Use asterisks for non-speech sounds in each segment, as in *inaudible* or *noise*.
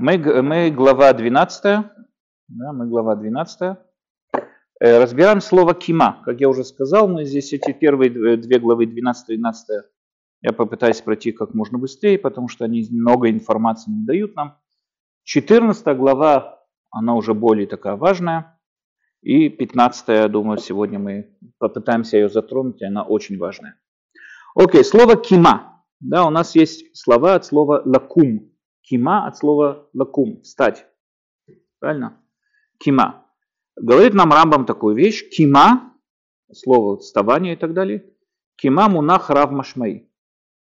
Мы, мы глава 12, да, мы глава 12. Э, разбираем слово кима. Как я уже сказал, мы здесь эти первые две главы, 12 и 12, я попытаюсь пройти как можно быстрее, потому что они много информации не дают нам. 14 глава, она уже более такая важная. И 15, я думаю, сегодня мы попытаемся ее затронуть, она очень важная. Окей, слово кима. Да, у нас есть слова от слова лакум. Кима от слова лакум, встать. Правильно? Кима. Говорит нам Рамбам такую вещь. Кима, слово вставание и так далее. Кима мунах рав машмай.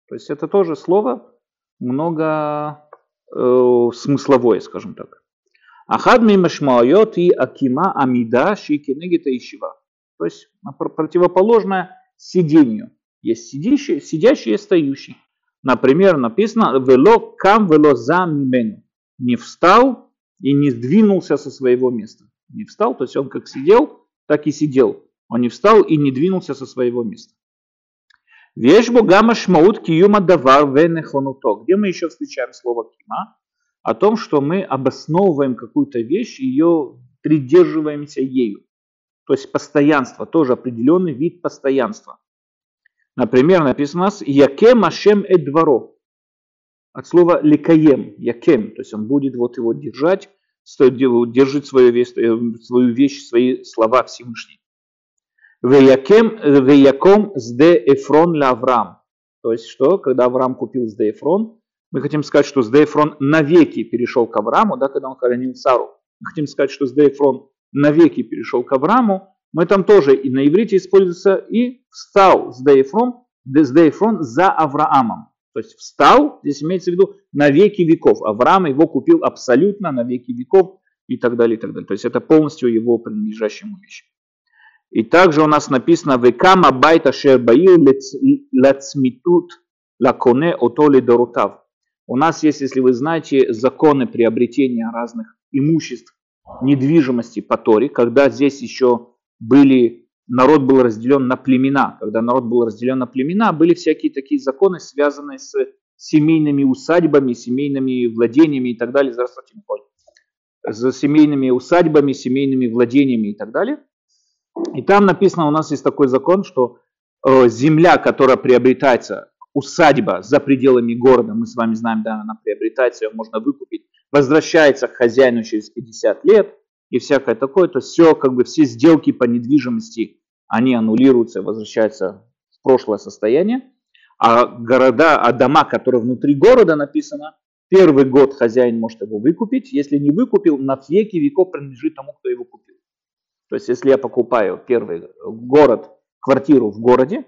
То есть это тоже слово много э, смысловое, скажем так. Ахадми машмайот и акима амида шикенегита ищева. То есть противоположное сидению. Есть сидящий, сидящий и стоящий. Например, написано «Вело кам вело зам мимену». Не встал и не сдвинулся со своего места. Не встал, то есть он как сидел, так и сидел. Он не встал и не двинулся со своего места. Вещь гамма шмаут киюма давар венехонуто. Где мы еще встречаем слово кима? О том, что мы обосновываем какую-то вещь, ее придерживаемся ею. То есть постоянство, тоже определенный вид постоянства. Например, написано нас «Якем Ашем Эдваро». От слова «лекаем», «якем», то есть он будет вот его держать, держит свою вещь, э, свою вещь, свои слова Всевышний. «Веякем, веяком сде Эфрон ля Авраам». То есть что, когда Авраам купил сде Эфрон, мы хотим сказать, что сде Эфрон навеки перешел к Аврааму, да, когда он хоронил Сару. Мы хотим сказать, что сде Эфрон навеки перешел к Аврааму, мы там тоже и на иврите используется и встал с Дейфрон, с Дейфрон за Авраамом. То есть встал, здесь имеется в виду на веки веков. Авраам его купил абсолютно на веки веков и так далее, и так далее. То есть это полностью его принадлежащему вещи. И также у нас написано «Векама байта шербаил лацмитут лаконе отоли дорутав». У нас есть, если вы знаете, законы приобретения разных имуществ, недвижимости по Торе, когда здесь еще были, народ был разделен на племена. Когда народ был разделен на племена, были всякие такие законы, связанные с семейными усадьбами, семейными владениями и так далее. Здравствуйте, Николай. С семейными усадьбами, семейными владениями и так далее. И там написано, у нас есть такой закон, что э, земля, которая приобретается, усадьба за пределами города, мы с вами знаем, да, она приобретается, ее можно выкупить, возвращается к хозяину через 50 лет и всякое такое, то все, как бы все сделки по недвижимости, они аннулируются, возвращаются в прошлое состояние. А города, а дома, которые внутри города написано, первый год хозяин может его выкупить, если не выкупил, на веки веков принадлежит тому, кто его купил. То есть, если я покупаю первый город, квартиру в городе,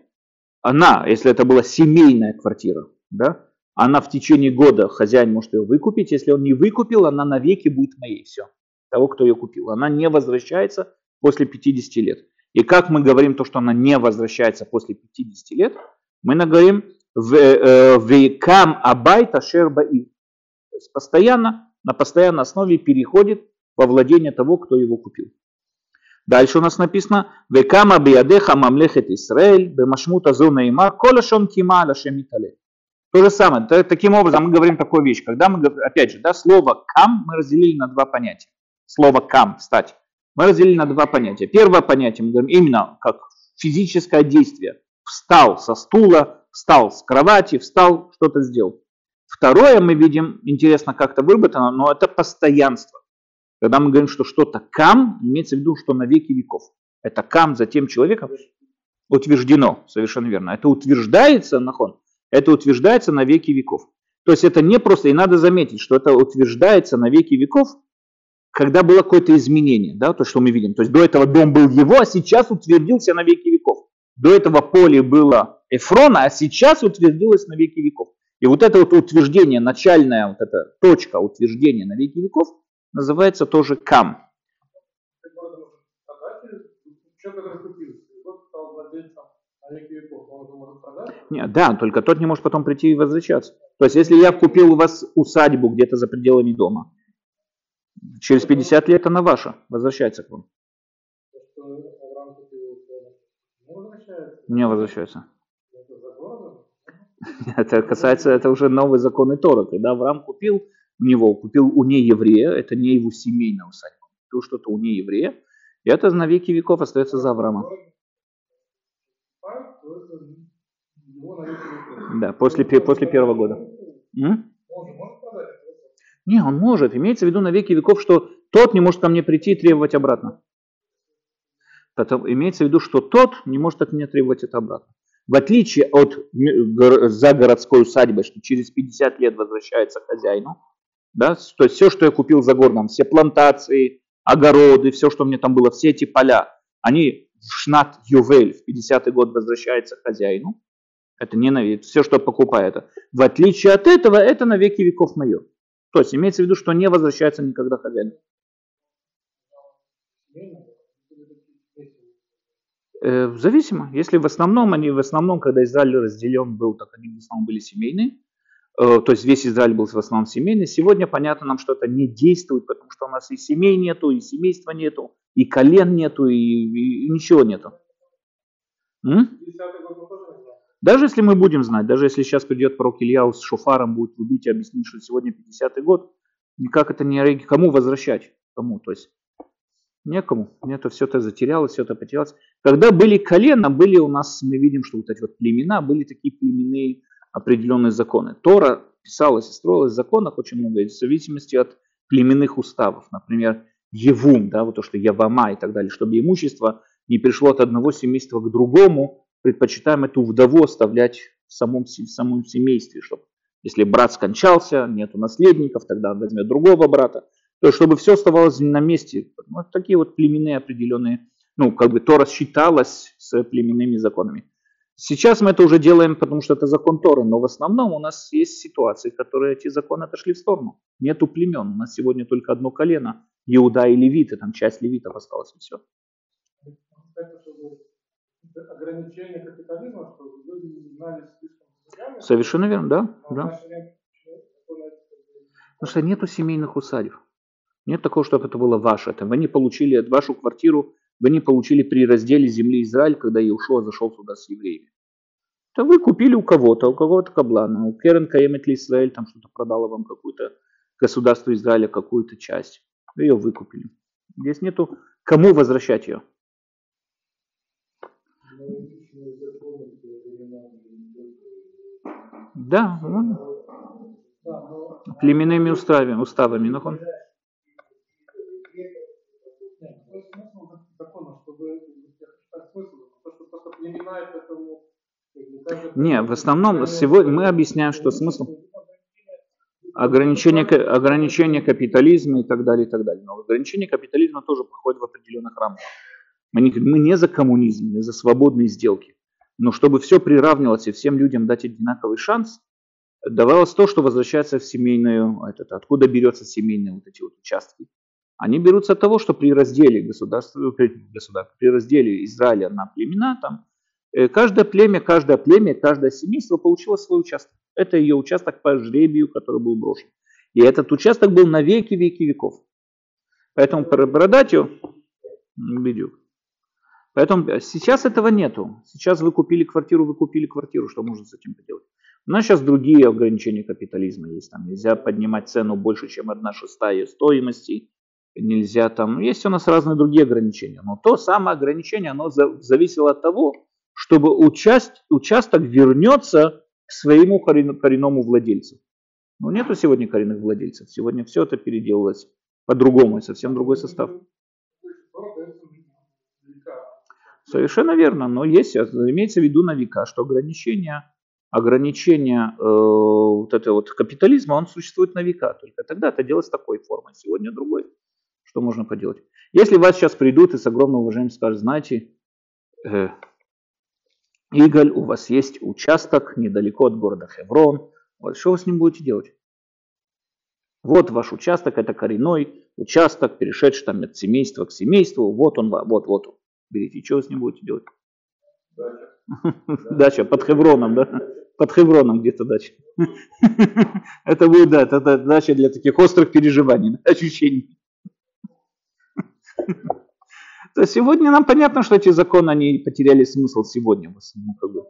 она, если это была семейная квартира, да, она в течение года хозяин может ее выкупить. Если он не выкупил, она навеки будет моей. Все того, кто ее купил. Она не возвращается после 50 лет. И как мы говорим то, что она не возвращается после 50 лет, мы говорим векам э, абайта шербаи. Постоянно, на постоянной основе переходит во владение того, кто его купил. Дальше у нас написано «Векама биядеха мамлехет Исраэль, бемашмут азуна имар, колашон кима алашем То же самое. Таким образом мы говорим такую вещь. Когда мы, опять же, да, слово «кам» мы разделили на два понятия слово кам, встать, мы разделили на два понятия. Первое понятие мы говорим именно как физическое действие. Встал со стула, встал с кровати, встал, что-то сделал. Второе мы видим, интересно как-то выработано, но это постоянство. Когда мы говорим, что что-то кам, имеется в виду, что на веки веков. Это кам за тем человеком утверждено, совершенно верно. Это утверждается, нахон, это утверждается на веки веков. То есть это не просто, и надо заметить, что это утверждается на веки веков, когда было какое-то изменение, да, то, что мы видим. То есть до этого дом был его, а сейчас утвердился на веки веков. До этого поле было Эфрона, а сейчас утвердилось на веки веков. И вот это вот утверждение, начальная вот эта точка утверждения на веки веков, называется тоже Кам. Нет, да, только тот не может потом прийти и возвращаться. То есть, если я купил у вас усадьбу где-то за пределами дома, Через 50 лет она ваша, возвращается к вам. Не возвращается. *laughs* Это касается, это уже новый закон Тора. Когда Авраам купил, у него, купил у нееврея, это не его семейная усадьба, купил что-то у нееврея, и это на веки веков остается за Авраамом. Да, после, после первого года. М? Не, он может. Имеется в виду на веки веков, что тот не может ко мне прийти и требовать обратно. Потом, имеется в виду, что тот не может от меня требовать это обратно. В отличие от загородской усадьбы, что через 50 лет возвращается хозяину, да, то есть все, что я купил за городом, все плантации, огороды, все, что меня там было, все эти поля, они в шнат Ювель в 50-й год возвращается хозяину. Это не на век, все, что покупает. В отличие от этого, это на веки веков мое. То есть имеется в виду, что не возвращается никогда хозяин. Э, зависимо. Если в основном, они в основном, когда Израиль разделен был, так они в основном были семейные. Э, то есть весь Израиль был в основном семейный. Сегодня понятно нам, что это не действует, потому что у нас и семей нету, и семейства нету, и колен нету, и, и, и ничего нету. М? Даже если мы будем знать, даже если сейчас придет пророк Илья с шофаром, будет рубить и объяснить, что сегодня 50-й год, никак это не кому возвращать? Кому? То есть некому. Это все это затерялось, все это потерялось. Когда были колена, были у нас, мы видим, что вот эти вот племена, были такие племенные определенные законы. Тора писалась и строилась в законах очень много, в зависимости от племенных уставов. Например, Евум, да, вот то, что Явама и так далее, чтобы имущество не пришло от одного семейства к другому, предпочитаем эту вдову оставлять в самом, в самом семействе, чтобы если брат скончался, нету наследников, тогда он возьмет другого брата. То чтобы все оставалось на месте. Вот такие вот племенные определенные, ну, как бы то рассчиталось с племенными законами. Сейчас мы это уже делаем, потому что это закон Торы, но в основном у нас есть ситуации, которые эти законы отошли в сторону. Нету племен, у нас сегодня только одно колено, Иуда и Левиты, там часть левитов осталась и все. Ограничение капитализма, что люди не знали слишком Совершенно верно, да. да. Потому что нету семейных усадеб. Нет такого, чтобы это было ваше. Вы не получили вашу квартиру, вы не получили при разделе земли Израиль, когда Иешуа зашел туда с евреями. Это вы купили у кого-то, у кого-то каблана, у Керен Каемет Израиль там что-то продало вам какую-то государство Израиля какую-то часть. Вы ее выкупили. Здесь нету кому возвращать ее. Да, ну, племенными уставами, уставами. Ну, он... Не, в основном сегодня мы объясняем, что смысл ограничение, ограничение капитализма и так далее, и так далее. Но ограничение капитализма тоже проходит в определенных рамках. Мы не, мы не за коммунизм, не за свободные сделки. Но чтобы все приравнивалось и всем людям дать одинаковый шанс, давалось то, что возвращается в семейную, этот, откуда берется семейные вот эти вот участки. Они берутся от того, что при разделе государства, государства, при разделе Израиля на племена, там, э, каждое племя, каждое племя, каждое семейство получило свой участок. Это ее участок по жребию, который был брошен. И этот участок был на веки веки веков. Поэтому продать ее, бедюк. Поэтому сейчас этого нету. Сейчас вы купили квартиру, вы купили квартиру, что можно с этим поделать? У нас сейчас другие ограничения капитализма есть. Там нельзя поднимать цену больше, чем одна шестая стоимости нельзя там, есть у нас разные другие ограничения, но то самое ограничение, оно зависело от того, чтобы участь, участок вернется к своему коренному владельцу. Но нету сегодня коренных владельцев, сегодня все это переделалось по-другому, совсем другой состав. Совершенно верно, но есть, имеется в виду на века, что ограничение, ограничение э, вот этого вот капитализма, он существует на века, только тогда это делалось такой формой, сегодня другой. Что можно поделать? Если вас сейчас придут и с огромным уважением скажут, знаете, э, Иголь, у вас есть участок недалеко от города Хеврон, вот что вы с ним будете делать? Вот ваш участок, это коренной участок, перешедший там от семейства к семейству, вот он, вот, вот он. Берите, что вы с ним будете делать? Дача. *laughs* Дача под Хевроном, да? Под Хевроном где-то дача. *laughs* Это будет, да, это дача для таких острых переживаний, *laughs* ощущений. То сегодня нам понятно, что эти законы, они потеряли смысл сегодня в основном. Как бы.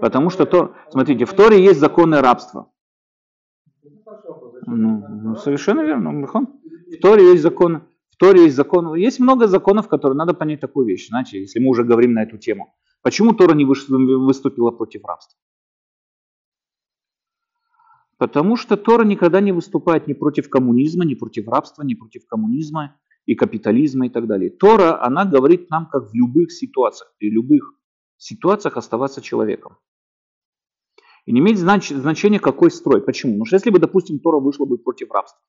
Потому что, то, смотрите, в Торе есть законы рабства. Ну, ну, совершенно верно. В Торе есть законы. В Торе есть законы. Есть много законов, которые надо понять такую вещь. Знаете, если мы уже говорим на эту тему. Почему Тора не выступила против рабства? Потому что Тора никогда не выступает ни против коммунизма, ни против рабства, ни против коммунизма и капитализма и так далее. Тора, она говорит нам, как в любых ситуациях, при любых ситуациях оставаться человеком. И не имеет знач- значения, какой строй. Почему? Потому что если бы, допустим, Тора вышла бы против рабства,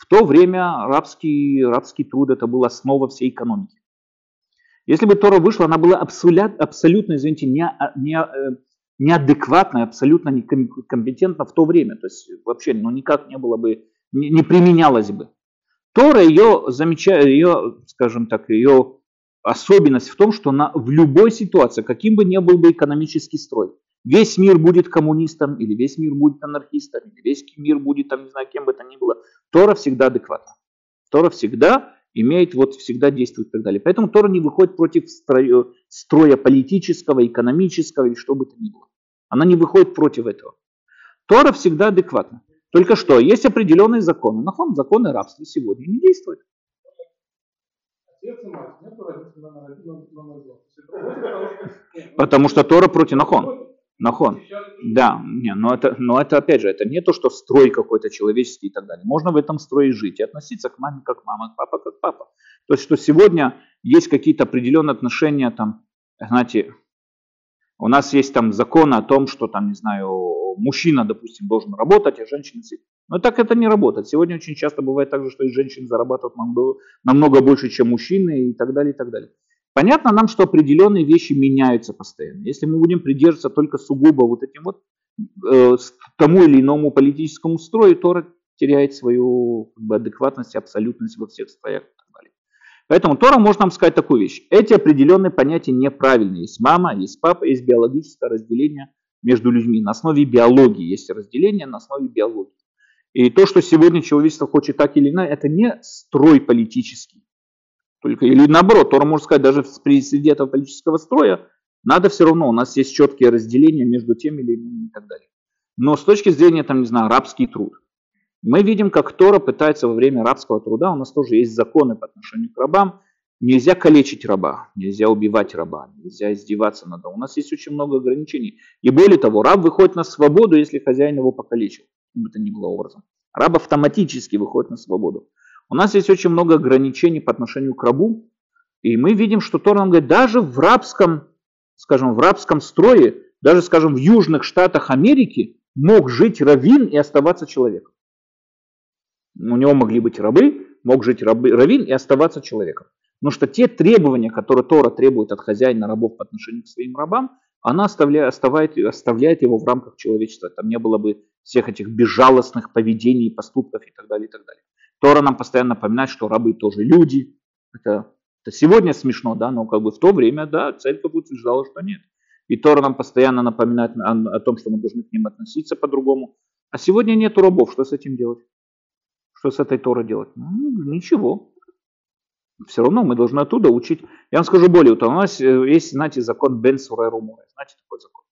в то время рабский, рабский труд это была основа всей экономики. Если бы Тора вышла, она была абсолютно, извините, не, не, э, неадекватно, абсолютно некомпетентно в то время. То есть вообще ну, никак не было бы, не, не применялось бы. Тора ее, замечает, ее, скажем так, ее особенность в том, что она в любой ситуации, каким бы ни был бы экономический строй, весь мир будет коммунистом, или весь мир будет анархистом, или весь мир будет, там, не знаю, кем бы то ни было, Тора всегда адекватна. Тора всегда имеет, вот всегда действует и так далее. Поэтому Тора не выходит против строя, строя политического, экономического или что бы то ни было. Она не выходит против этого. Тора всегда адекватна. Только что, есть определенные законы. На фон законы рабства сегодня не действуют. Потому что Тора против Нахон. Нахон. Да, не, но это, но это опять же, это не то, что строй какой-то человеческий и так далее. Можно в этом строе жить и относиться к маме как мама, к папа как папа. То есть, что сегодня есть какие-то определенные отношения, там, знаете, у нас есть там закон о том, что там, не знаю, мужчина, допустим, должен работать, а женщина сидит. Но так это не работает. Сегодня очень часто бывает так же, что и женщины зарабатывают намного больше, чем мужчины и так далее, и так далее. Понятно нам, что определенные вещи меняются постоянно. Если мы будем придерживаться только сугубо вот этим вот э, тому или иному политическому строю, то теряет свою как бы, адекватность и абсолютность во всех строях. Поэтому Тора может нам сказать такую вещь. Эти определенные понятия неправильные. Есть мама, есть папа, есть биологическое разделение между людьми. На основе биологии есть разделение на основе биологии. И то, что сегодня человечество хочет так или иначе, это не строй политический. Только, или наоборот, Тора может сказать, даже при среде этого политического строя, надо все равно, у нас есть четкие разделения между тем или иным и так далее. Но с точки зрения, там, не знаю, рабский труд, мы видим, как Тора пытается во время рабского труда, у нас тоже есть законы по отношению к рабам, нельзя калечить раба, нельзя убивать раба, нельзя издеваться над ним. У нас есть очень много ограничений. И более того, раб выходит на свободу, если хозяин его покалечил, каким бы то ни было образом. Раб автоматически выходит на свободу. У нас есть очень много ограничений по отношению к рабу, и мы видим, что Тора нам говорит, даже в рабском, скажем, в рабском строе, даже, скажем, в южных штатах Америки мог жить раввин и оставаться человеком. У него могли быть рабы, мог жить рабы, раввин и оставаться человеком. Потому что те требования, которые Тора требует от хозяина рабов по отношению к своим рабам, она оставляет, оставляет, оставляет его в рамках человечества. Там не было бы всех этих безжалостных поведений, поступков и так далее, и так далее. Тора нам постоянно напоминает, что рабы тоже люди. Это, это сегодня смешно, да, но как бы в то время, да, церковь утверждала, что нет. И Тора нам постоянно напоминает о, о том, что мы должны к ним относиться по-другому. А сегодня нет рабов, что с этим делать? Что с этой Торой делать? Ну, ничего. Все равно мы должны оттуда учить. Я вам скажу более, у нас э, есть, знаете, закон Бен Сурай Румуре. Знаете такой закон?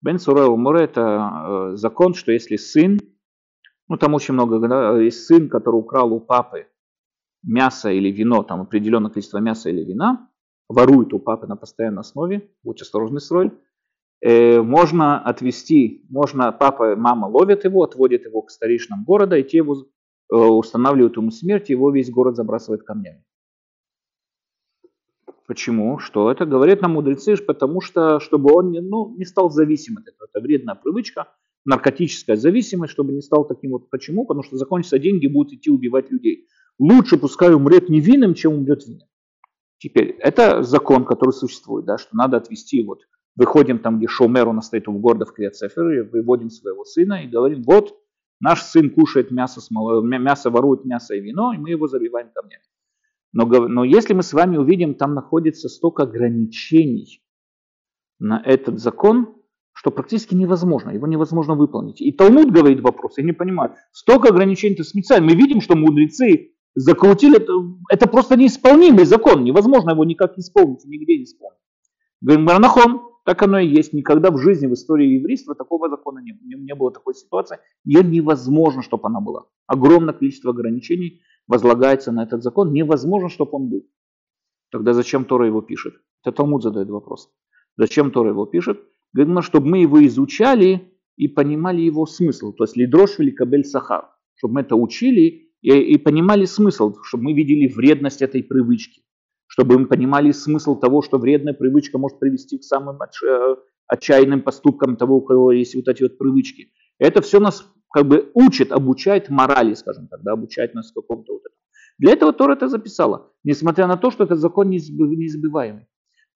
Бен Сурай Румуре это э, закон, что если сын, ну там очень много, да, есть сын, который украл у папы мясо или вино, там определенное количество мяса или вина, ворует у папы на постоянной основе, будь осторожный с роль, э, можно отвести, можно, папа, мама ловят его, отводят его к старейшинам города, и те его Э, устанавливают ему смерть, его весь город забрасывает камнями. Почему? Что это говорит нам мудрецы? Потому что, чтобы он не, ну, не стал зависимым от этого. Это вредная привычка, наркотическая зависимость, чтобы не стал таким вот. Почему? Потому что закончатся деньги, будут идти убивать людей. Лучше пускай умрет невинным, чем умрет винным. Теперь, это закон, который существует, да, что надо отвести, вот, выходим там, где Шоумер, у нас стоит в городе в Криацефере, выводим своего сына и говорим, вот, Наш сын кушает мясо, смоло, мясо ворует мясо и вино, и мы его забиваем камнями. Но, но если мы с вами увидим, там находится столько ограничений на этот закон, что практически невозможно, его невозможно выполнить. И Талмуд говорит вопрос, я не понимаю, столько ограничений, то специально. Мы видим, что мудрецы закрутили, это просто неисполнимый закон, невозможно его никак исполнить, нигде не исполнить. Говорим, Маранахон, Так оно и есть. Никогда в жизни, в истории еврейства такого закона не, не, не было такой ситуации. Ее невозможно, чтобы она была. Огромное количество ограничений возлагается на этот закон. Невозможно, чтобы он был. Тогда зачем Тора его пишет? Это Талмуд задает вопрос. Зачем Тора его пишет? Говорит, ну, чтобы мы его изучали и понимали его смысл. То есть лидрош великабель сахар. Чтобы мы это учили и, и понимали смысл, чтобы мы видели вредность этой привычки чтобы мы понимали смысл того, что вредная привычка может привести к самым э, отчаянным поступкам того, у кого есть вот эти вот привычки. Это все нас как бы учит, обучает морали, скажем так, да, обучает нас какому-то вот этому. Для этого Тора это записала, несмотря на то, что этот закон неизбываемый.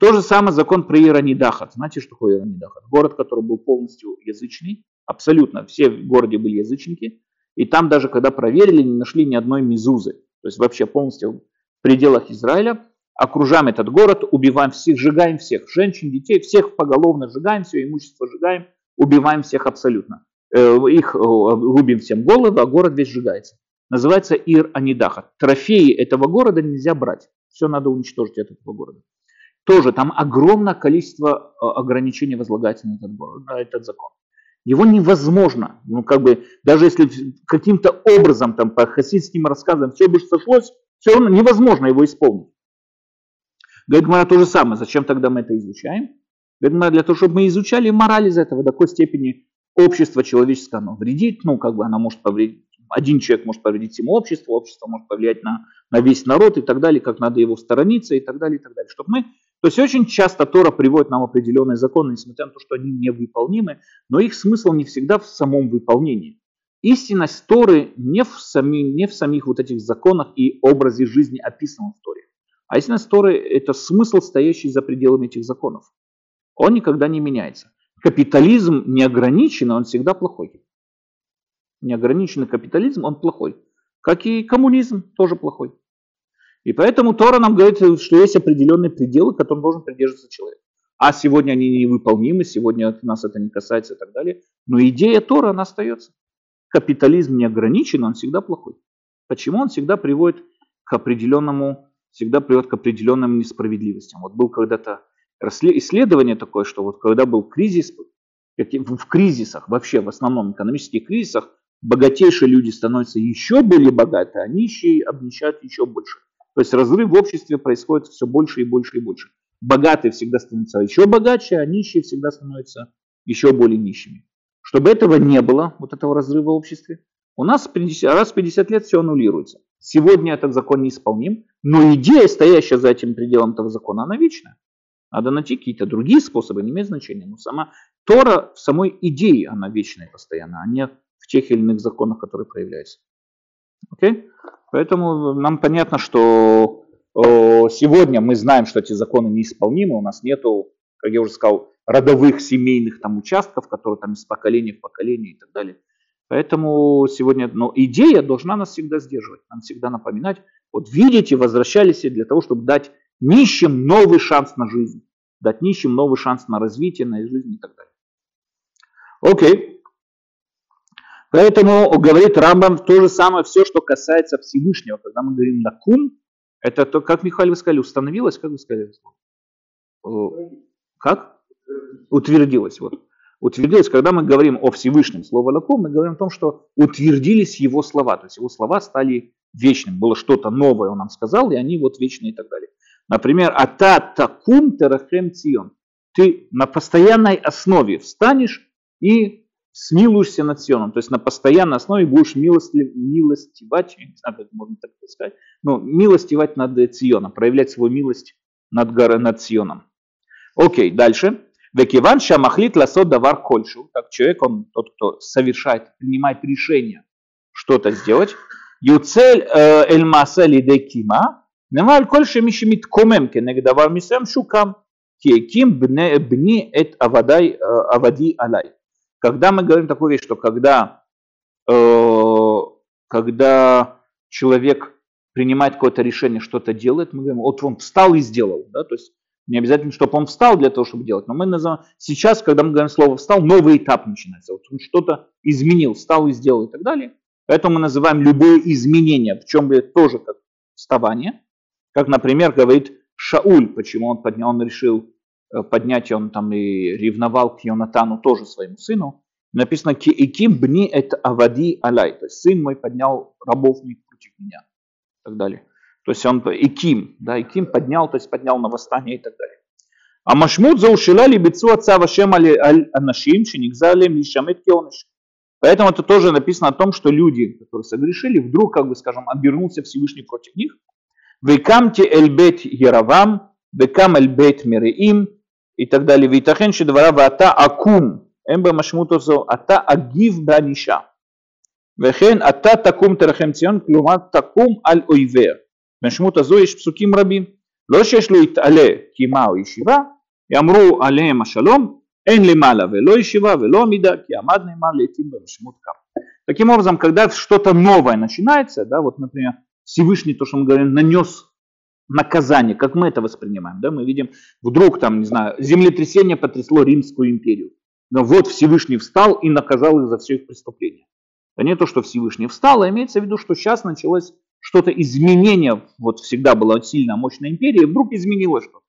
То же самое закон про Иранидахат. Знаете, что такое Иранидахат? Город, который был полностью язычный, абсолютно, все в городе были язычники, и там даже когда проверили, не нашли ни одной мизузы. То есть вообще полностью в пределах Израиля окружаем этот город, убиваем всех, сжигаем всех, женщин, детей, всех поголовно сжигаем, все имущество сжигаем, убиваем всех абсолютно. Э, их э, рубим всем головы, а город весь сжигается. Называется Ир Анидаха. Трофеи этого города нельзя брать. Все надо уничтожить от этого города. Тоже там огромное количество э, ограничений возлагается на этот, на этот закон. Его невозможно, ну как бы, даже если каким-то образом там по хасидским рассказам все бы сошлось, все равно невозможно его исполнить. Говорит Гмара то же самое. Зачем тогда мы это изучаем? Говорит Гмара для того, чтобы мы изучали мораль из этого, до какой степени общество человеческое оно вредит, ну, как бы оно может повредить, один человек может повредить всему обществу, общество может повлиять на, на весь народ и так далее, как надо его сторониться и так далее, и так далее. Чтобы мы, то есть очень часто Тора приводит нам определенные законы, несмотря на то, что они невыполнимы, но их смысл не всегда в самом выполнении. Истинность Торы не в, сами, не в самих вот этих законах и образе жизни, описанном в Торе. А истинность Торы – это смысл, стоящий за пределами этих законов. Он никогда не меняется. Капитализм неограниченный, он всегда плохой. Неограниченный капитализм, он плохой. Как и коммунизм, тоже плохой. И поэтому Тора нам говорит, что есть определенные пределы, которым должен придерживаться человек. А сегодня они невыполнимы, сегодня нас это не касается и так далее. Но идея Тора, она остается. Капитализм неограничен, он всегда плохой. Почему он всегда приводит к определенному всегда приводит к определенным несправедливостям. Вот был когда-то исследование такое, что вот когда был кризис, в кризисах, вообще в основном экономических кризисах, богатейшие люди становятся еще более богаты, а нищие обнищают еще больше. То есть разрыв в обществе происходит все больше и больше и больше. Богатые всегда становятся еще богаче, а нищие всегда становятся еще более нищими. Чтобы этого не было, вот этого разрыва в обществе, у нас раз в 50 лет все аннулируется. Сегодня этот закон неисполним, но идея, стоящая за этим пределом этого закона, она вечная. Надо найти какие-то другие способы, не имеет значения. Но сама Тора в самой идее, она вечная постоянно, а не в тех или иных законах, которые проявляются. Okay? Поэтому нам понятно, что сегодня мы знаем, что эти законы неисполнимы, у нас нету, как я уже сказал, родовых семейных там участков, которые там из поколения в поколение и так далее. Поэтому сегодня, но идея должна нас всегда сдерживать, нам всегда напоминать. Вот видите, возвращались для того, чтобы дать нищим новый шанс на жизнь, дать нищим новый шанс на развитие, на жизнь и так далее. Окей. Поэтому говорит Рамбам то же самое, все, что касается Всевышнего. Когда мы говорим «накум», это то, как Михаил вы сказали, установилось, как вы сказали? Как? Утвердилось. Вот утвердилось, когда мы говорим о Всевышнем, слово «лаком», мы говорим о том, что утвердились его слова, то есть его слова стали вечным, было что-то новое, он нам сказал, и они вот вечные и так далее. Например, «Ата такум терахем цион» ты на постоянной основе встанешь и смилуешься над Сионом. То есть на постоянной основе будешь милости, милостивать, не знаю, как можно так сказать, но милостивать над Сионом, проявлять свою милость над, над Сионом. Окей, дальше. Векиван шамахлит ласот давар кольшу. Так человек, он тот, кто совершает, принимает решение что-то сделать. Юцель эль маса лидекима. Немаль кольше мишимит комем кенег давар мисем шукам. Киеким бни эт авадай авади алай. Когда мы говорим такую вещь, что когда, э, когда человек принимает какое-то решение, что-то делает, мы говорим, вот он встал и сделал. Да? То есть не обязательно, чтобы он встал для того, чтобы делать. Но мы называем сейчас, когда мы говорим слово встал, новый этап начинается. Вот он что-то изменил, встал и сделал и так далее. Поэтому мы называем любое изменение, в чем будет тоже как вставание. Как, например, говорит Шауль, почему он поднял, он решил поднятия, он там и ревновал к Йонатану, тоже своему сыну. Написано, ки иким бни это авади алай, то есть сын мой поднял рабов против меня, и так далее. То есть он иким, да, иким поднял, то есть поднял на восстание и так далее. А машмут заушила ли бицу отца вашем анашим, шинигзали мишамет кионыш. Поэтому это тоже написано о том, что люди, которые согрешили, вдруг, как бы скажем, обернулся Всевышний против них. Векамте эльбет Яравам, векам эльбет Мереим и так далее. Витахен шедвара вата акум, эмба машмутозо, ата агив баниша. Вехен ата такум терахем ציון, כלומר תקום על אויביה. משמעות הזו יש פסוקים רבים. לא שיש לו יתעלה קימה או ישיבה, יאמרו עליהם השלום, אין למעלה ולא ישיבה ולא עמידה, כי עמד נאמר לעתים במשמעות כך. Таким образом, когда что-то новое начинается, да, вот, например, Всевышний, то, что мы говорим, нанес наказание, как мы это воспринимаем, да, мы видим, вдруг там, не знаю, землетрясение потрясло Римскую империю, но вот Всевышний встал и наказал их за все их преступления. Это не то, что Всевышний встал, а имеется в виду, что сейчас началось что-то изменение, вот всегда была сильная, мощная империя, и вдруг изменилось что-то.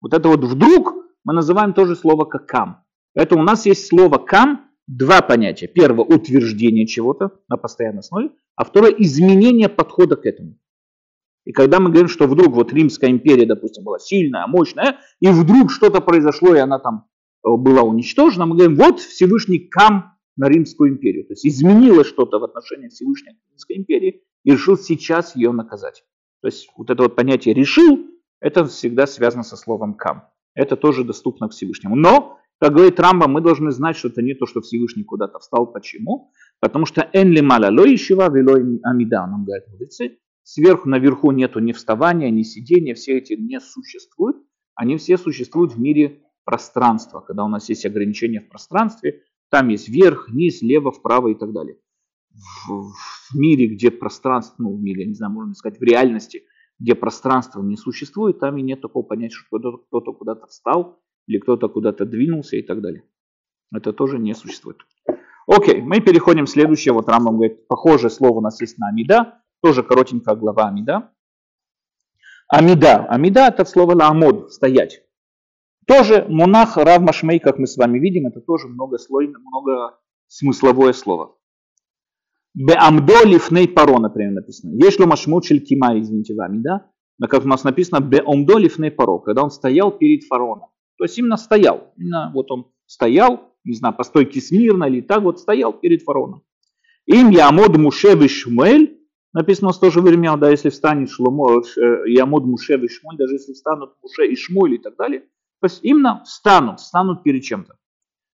Вот это вот вдруг мы называем тоже слово как кам. Поэтому у нас есть слово кам, два понятия. Первое – утверждение чего-то на постоянной основе, а второе – изменение подхода к этому. И когда мы говорим, что вдруг вот Римская империя, допустим, была сильная, мощная, и вдруг что-то произошло, и она там э, была уничтожена, мы говорим, вот Всевышний кам на Римскую империю. То есть изменилось что-то в отношении Всевышней Римской империи и решил сейчас ее наказать. То есть вот это вот понятие «решил» это всегда связано со словом «кам». Это тоже доступно Всевышнему. Но, как говорит Рамба, мы должны знать, что это не то, что Всевышний куда-то встал. Почему? Потому что «эн ли маля ло вело амида», нам говорят мудрецы. Сверху наверху нету ни вставания, ни сидения, все эти не существуют. Они все существуют в мире пространства, когда у нас есть ограничения в пространстве, там есть вверх, низ, лево, вправо и так далее. В, в мире, где пространство, ну в мире, не знаю, можно сказать, в реальности, где пространство не существует, там и нет такого понятия, что кто-то куда-то встал или кто-то куда-то двинулся и так далее. Это тоже не существует. Окей, мы переходим к следующему. Вот Рамбам говорит, похожее слово у нас есть на Амида, тоже коротенькая глава Амида. Амида. Амида это слово ламод, стоять. Тоже монах Рав Машмей, как мы с вами видим, это тоже многослойное, много смысловое слово. Беамдо лифней паро, например, написано. Ли машмут кима, извините вами, да? Но как у нас написано, беамдо лифней паро, когда он стоял перед фараоном. То есть именно стоял. Именно вот он стоял, не знаю, по стойке смирно или так вот стоял перед фараоном. Им Ямод Муше Шмуэль, написано в то же время, да, если встанет Шломо, э, Ямод Муше Шмуэль, даже если встанут Муше и Шмуэль и так далее, то есть именно встанут, встанут перед чем-то.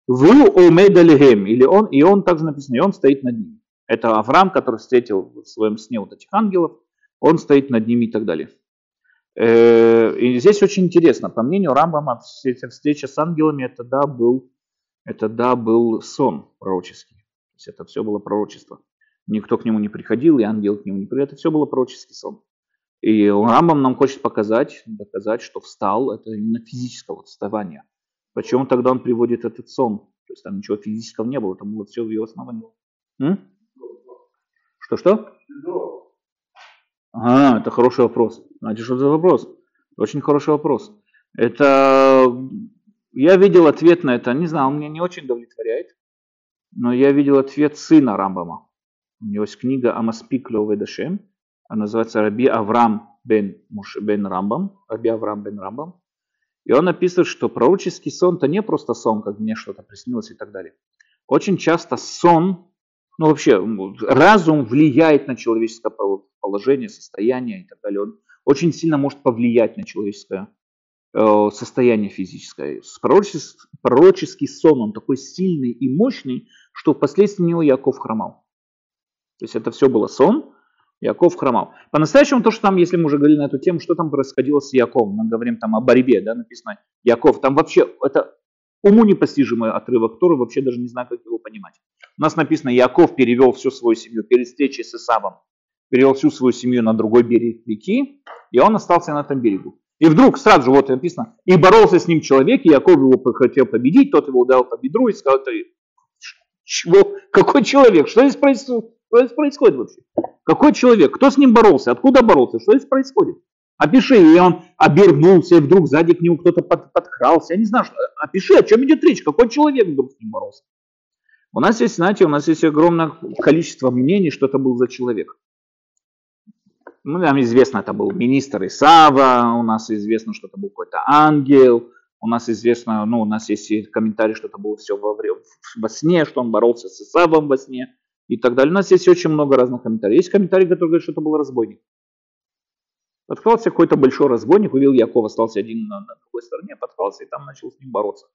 Вы омедалихем, или он, и он также написано, и он стоит над ним. Это Авраам, который встретил в своем сне вот этих ангелов, он стоит над ними и так далее. Э, и здесь очень интересно, по мнению Рамбама, встреча с ангелами, это да, был, это да, был сон пророческий. То есть это все было пророчество. Никто к нему не приходил, и ангел к нему не приходил. Это все было пророческий сон. И Рамбам нам хочет показать, доказать, что встал, это именно физического вставания. Почему тогда он приводит этот сон? То есть там ничего физического не было, там было все в его основании. Что-что? А, это хороший вопрос. Значит, что за вопрос? Очень хороший вопрос. Это я видел ответ на это, не знаю, он меня не очень удовлетворяет, но я видел ответ сына Рамбама. У него есть книга Амаспик Ловедашем, она называется Раби Авраам бен, Муш, бен Рамбам, Раби Авраам бен Рамбам. И он описывает, что пророческий сон это не просто сон, как мне что-то приснилось и так далее. Очень часто сон, ну вообще разум влияет на человеческое положение, состояние и так далее. Он очень сильно может повлиять на человеческое э, состояние физическое. Пророческий, пророческий сон, он такой сильный и мощный, что впоследствии него Яков хромал. То есть это все было сон, Яков хромал. По-настоящему то, что там, если мы уже говорили на эту тему, что там происходило с Яковом, мы говорим там о борьбе, да, написано Яков, там вообще это уму непостижимый отрывок, который вообще даже не знаю, как его понимать. У нас написано, Яков перевел всю свою семью перед встречей с Исавом, перевел всю свою семью на другой берег реки, и он остался на этом берегу. И вдруг сразу же вот написано, и боролся с ним человек, и Яков его хотел победить, тот его ударил по бедру и сказал, чего, какой человек, что здесь происходит, что здесь происходит вообще? Какой человек? Кто с ним боролся? Откуда боролся? Что здесь происходит? Опиши, и он обернулся, и вдруг сзади к нему кто-то под, подкрался. Я не знаю, что, опиши, о чем идет речь, какой человек вдруг с ним боролся. У нас есть, знаете, у нас есть огромное количество мнений, что это был за человек. Ну, нам известно, это был министр Исава, у нас известно, что это был какой-то ангел, у нас известно, ну, у нас есть комментарий, что это было все во, во сне, что он боролся с Исавом во сне и так далее. У нас есть очень много разных комментариев. Есть комментарий, который говорит, что это был разбойник. Подкрался какой-то большой разбойник, увидел Яков, остался один на, на другой стороне, подкрался и там начал с ним бороться.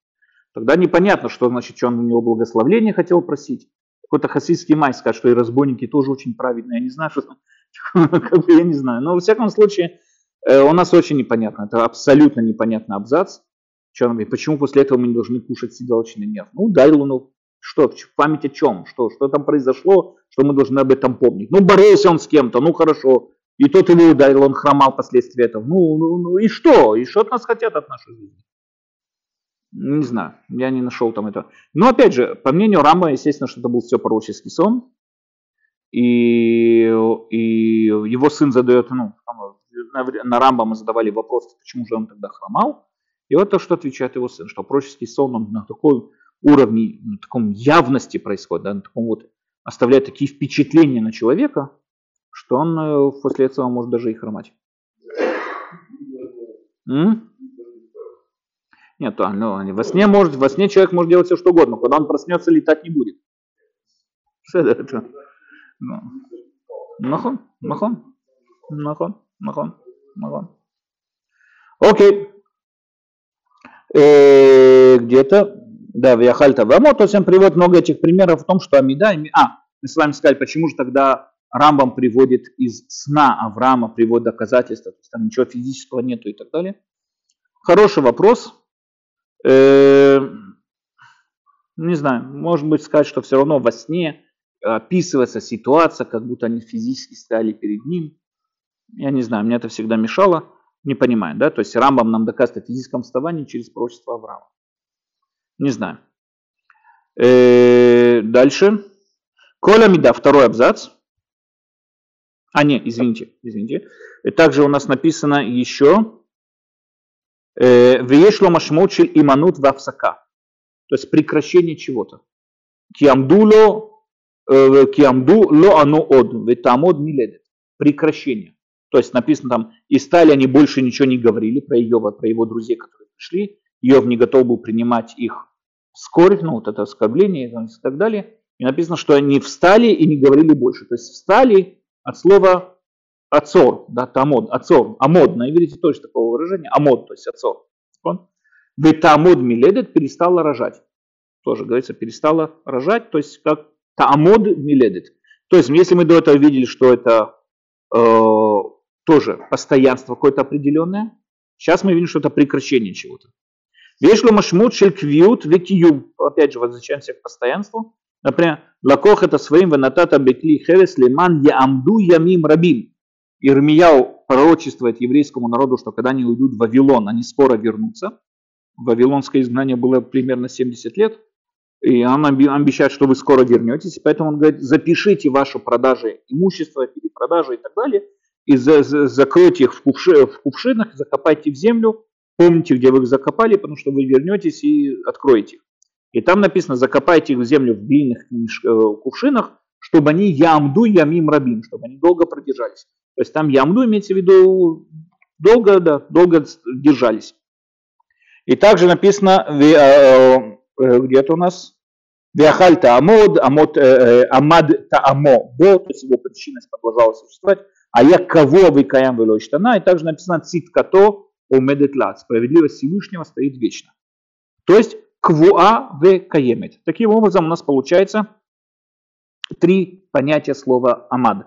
Тогда непонятно, что значит, что он у него благословление хотел просить. Какой-то хасидский май скажет, что и разбойники тоже очень праведные. Я не знаю, что *laughs* бы я не знаю. Но во всяком случае, э, у нас очень непонятно. Это абсолютно непонятный абзац. Почему после этого мы не должны кушать седалочный нерв? Ну, дай луну. Что, память о чем? Что, что там произошло, что мы должны об этом помнить? Ну, боролся он с кем-то, ну хорошо. И тот его ударил, он хромал последствия этого. Ну, ну, ну и что? И что от нас хотят от нашей жизни? Не знаю, я не нашел там это. Но опять же, по мнению Рама, естественно, что это был все пророческий сон. И, и его сын задает, ну, на Рамба мы задавали вопрос, почему же он тогда хромал. И вот то, что отвечает его сын, что пророческий сон он на такой уровне, на таком явности происходит, да, на таком вот оставляет такие впечатления на человека, что он э, после этого может даже и хромать. М? Нет, а, ну, во сне может, во сне человек может делать все что угодно, когда он проснется, летать не будет. *laughs* Что это? Ну. Нахон, нахон, нахон, нахон, нахон. Окей. Э, где-то, да, в Яхальта Вамо, то есть он приводит много этих примеров в том, что Амида, а, мы с вами сказали, почему же тогда Рамбам приводит из сна Авраама, приводит доказательства, то есть там ничего физического нету и так далее. Хороший вопрос. Э, не знаю, может быть сказать, что все равно во сне описывается ситуация, как будто они физически стояли перед ним. Я не знаю, мне это всегда мешало, не понимаю, да, то есть Рамбам нам доказывает о физическом вставании через пророчество Авраама. Не знаю. Э, дальше. Коля Мида, второй абзац. А, нет, извините, извините. Также у нас написано еще э, Веешло машмочель иманут вавсака. То есть прекращение чего-то. Киамдуло Э, киамду ло оно од, ветамод миледет. Прекращение. То есть написано там, и стали они больше ничего не говорили про Иова, про его друзей, которые пришли. Иов не готов был принимать их скорбь, ну вот это оскорбление и так далее. И написано, что они встали и не говорили больше. То есть встали от слова ацор, да, тамод, ацор, амод, на иврите тоже такого выражения, амод, то есть ацор. Ветамод миледет перестала рожать. Тоже говорится, перестала рожать, то есть как Таамод миледит. То есть, если мы до этого видели, что это э, тоже постоянство какое-то определенное, сейчас мы видим, что это прекращение чего-то. Вешло машмут шельквиют векию. Опять же, возвращаемся к постоянству. Например, лакох это своим ванатата бекли херес леман яамду ямим рабим. Ирмияу пророчествует еврейскому народу, что когда они уйдут в Вавилон, они скоро вернутся. Вавилонское изгнание было примерно 70 лет. И он обещает, что вы скоро вернетесь. Поэтому он говорит, запишите ваши продажи имущества, перепродажи и так далее. И за, за, закройте их в, кувши, в кувшинах, закопайте в землю. Помните, где вы их закопали, потому что вы вернетесь и откроете их. И там написано, закопайте их в землю в глиняных э, кувшинах, чтобы они ямду ямим рабим, чтобы они долго продержались. То есть там ямду имеется в виду долго, да, долго держались. И также написано, э, Э, где-то у нас. Виахальта амод, амод, амад таамо, бо, то есть его причинность продолжала существовать. А я кого вы каям велоиштана, и также написано цит като умедет лад, справедливость Всевышнего стоит вечно. То есть квуа в каемет. Таким образом у нас получается три понятия слова амад.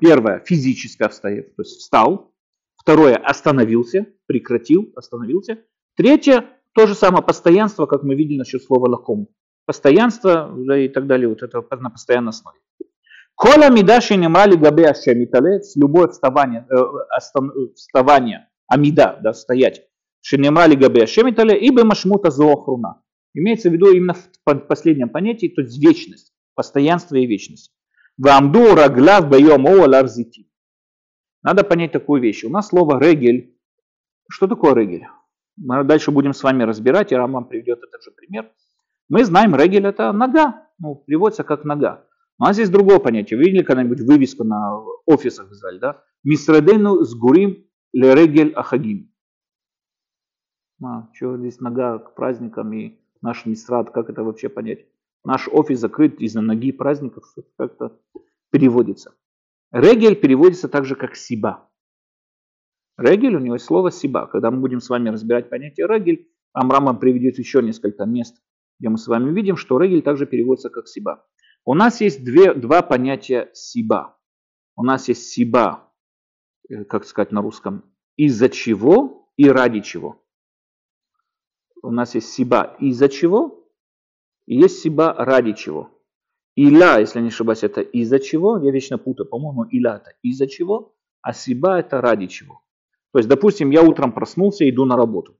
Первое физическое встает, то есть встал. Второе остановился, прекратил, остановился. Третье то же самое постоянство, как мы видели насчет слова лаком. Постоянство да, и так далее, вот это на постоянной основе. Кола мидаши немрали габе ашемиталец, любое вставание, э, вставание, амида, да, стоять, шенемрали габе ашемитале, ибо машмута зоохруна. Имеется в виду именно в последнем понятии, то есть вечность, постоянство и вечность. Вамду раглав байом оаларзити. надо понять такую вещь. У нас слово регель. Что такое регель? Мы дальше будем с вами разбирать, и Рамам приведет этот же пример. Мы знаем, регель это нога, ну, переводится как нога. У нас есть другое понятие. Видели когда-нибудь вывеску на офисах в Израиле, да? Мисрадену с гурим ле регель ахагим. А, что здесь нога к праздникам и наш мисрад, как это вообще понять? Наш офис закрыт из-за ноги праздников, как-то переводится. Регель переводится также как сиба. Регель, у него есть слово сиба. Когда мы будем с вами разбирать понятие регель, Амрама приведет еще несколько мест, где мы с вами видим, что регель также переводится как сиба. У нас есть две, два понятия сиба. У нас есть сиба, как сказать на русском, из-за чего и ради чего. У нас есть сиба из-за чего и есть сиба ради чего. Иля, если не ошибаюсь, это из-за чего. Я вечно путаю, по-моему, иля это из-за чего, а сиба это ради чего. То есть, допустим, я утром проснулся и иду на работу.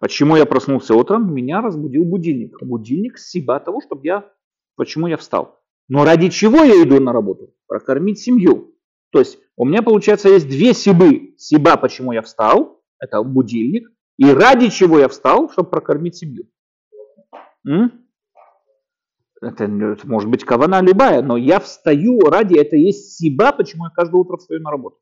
Почему я проснулся утром? Меня разбудил будильник. Будильник сиба того, чтобы я Почему я встал? Но ради чего я иду на работу? Прокормить семью. То есть у меня получается есть две сибы. Сиба, почему я встал, это будильник. И ради чего я встал, чтобы прокормить семью. М? Это, это может быть кавана любая, но я встаю ради, это есть сиба, почему я каждое утро встаю на работу.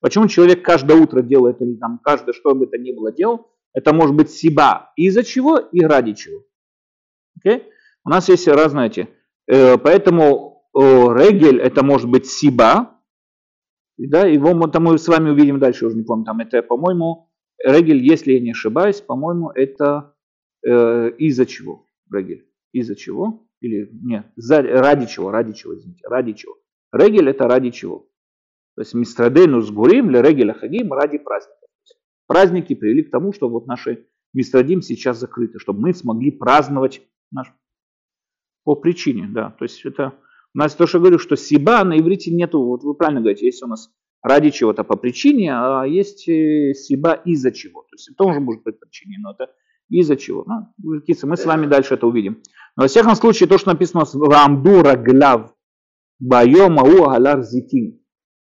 Почему человек каждое утро делает, или там каждое, что бы это ни было делал, это может быть сиба. Из-за чего и ради чего. Okay? У нас есть разные эти Э, поэтому регель это может быть сиба, да, его мы, там мы с вами увидим дальше, уже не помню, там это, по-моему, регель, если я не ошибаюсь, по-моему, это э, из-за чего, регель, из-за чего, или нет, за, ради чего, ради чего, извините, ради чего. Регель это ради чего. То есть мистрадену с гурим для регеля хагим ради праздника. Праздники привели к тому, что вот наши мистрадим сейчас закрыты, чтобы мы смогли праздновать наш по причине, да. То есть это у нас то, что я говорю, что сиба на иврите нету, вот вы правильно говорите, есть у нас ради чего-то по причине, а есть э, сиба из-за чего. То есть это тоже может быть причиной, но это из-за чего. Ну, мы с вами дальше это увидим. Но во всяком случае, то, что написано в Амдура Глав, Байомау Алар Зитин.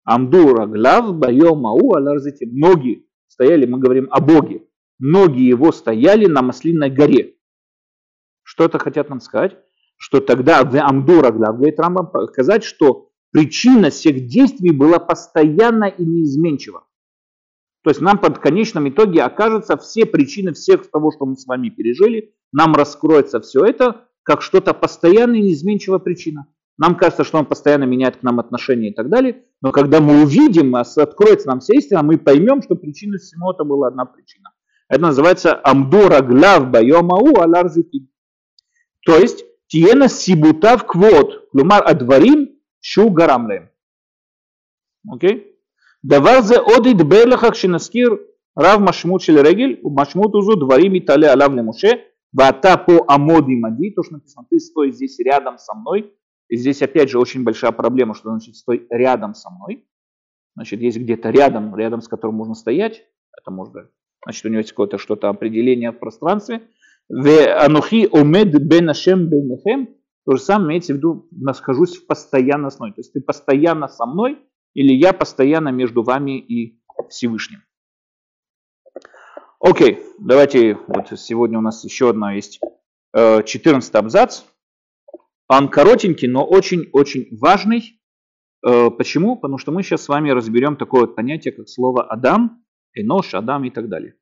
Амдура Глав, Байомау Алар Зитин. Ноги стояли, мы говорим о Боге. Ноги его стояли на Маслинной горе. Что это хотят нам сказать? Что тогда Амдура, говорит Рамбам, показать, что причина всех действий была постоянна и неизменчива. То есть нам под конечном итоге окажется все причины всех того, что мы с вами пережили, нам раскроется все это как что-то постоянное и неизменчивая причина. Нам кажется, что он постоянно меняет к нам отношения и так далее, но когда мы увидим, откроется нам вся истина, мы поймем, что причиной всему это была одна причина. Это называется амдура глав байомау аларзики. То есть תהיינה סיבותיו קבועות, כלומר הדברים שהוא גרם להם. אוקיי? דבר זה עוד יתבר לך כשנזכיר רב משמעות של רגל, ומשמעות זו דברים יתעלה עליו למשה, ואתה פה עמוד עמדי, то, что написано, ты стой здесь рядом со мной. И здесь опять же очень большая проблема, что значит стой рядом со мной. Значит, есть где-то рядом, рядом с которым можно стоять. Это можно, значит, у него есть какое-то что-то определение в пространстве. Анухи омед бен ашем бенехем, то же самое имеется в виду, нахожусь в постоянной основе. То есть ты постоянно со мной, или я постоянно между вами и Всевышним. Окей, давайте, вот сегодня у нас еще одна есть, 14 э, абзац. Он коротенький, но очень-очень важный. Э, почему? Потому что мы сейчас с вами разберем такое понятие, как слово Адам, Энош, Адам и так далее.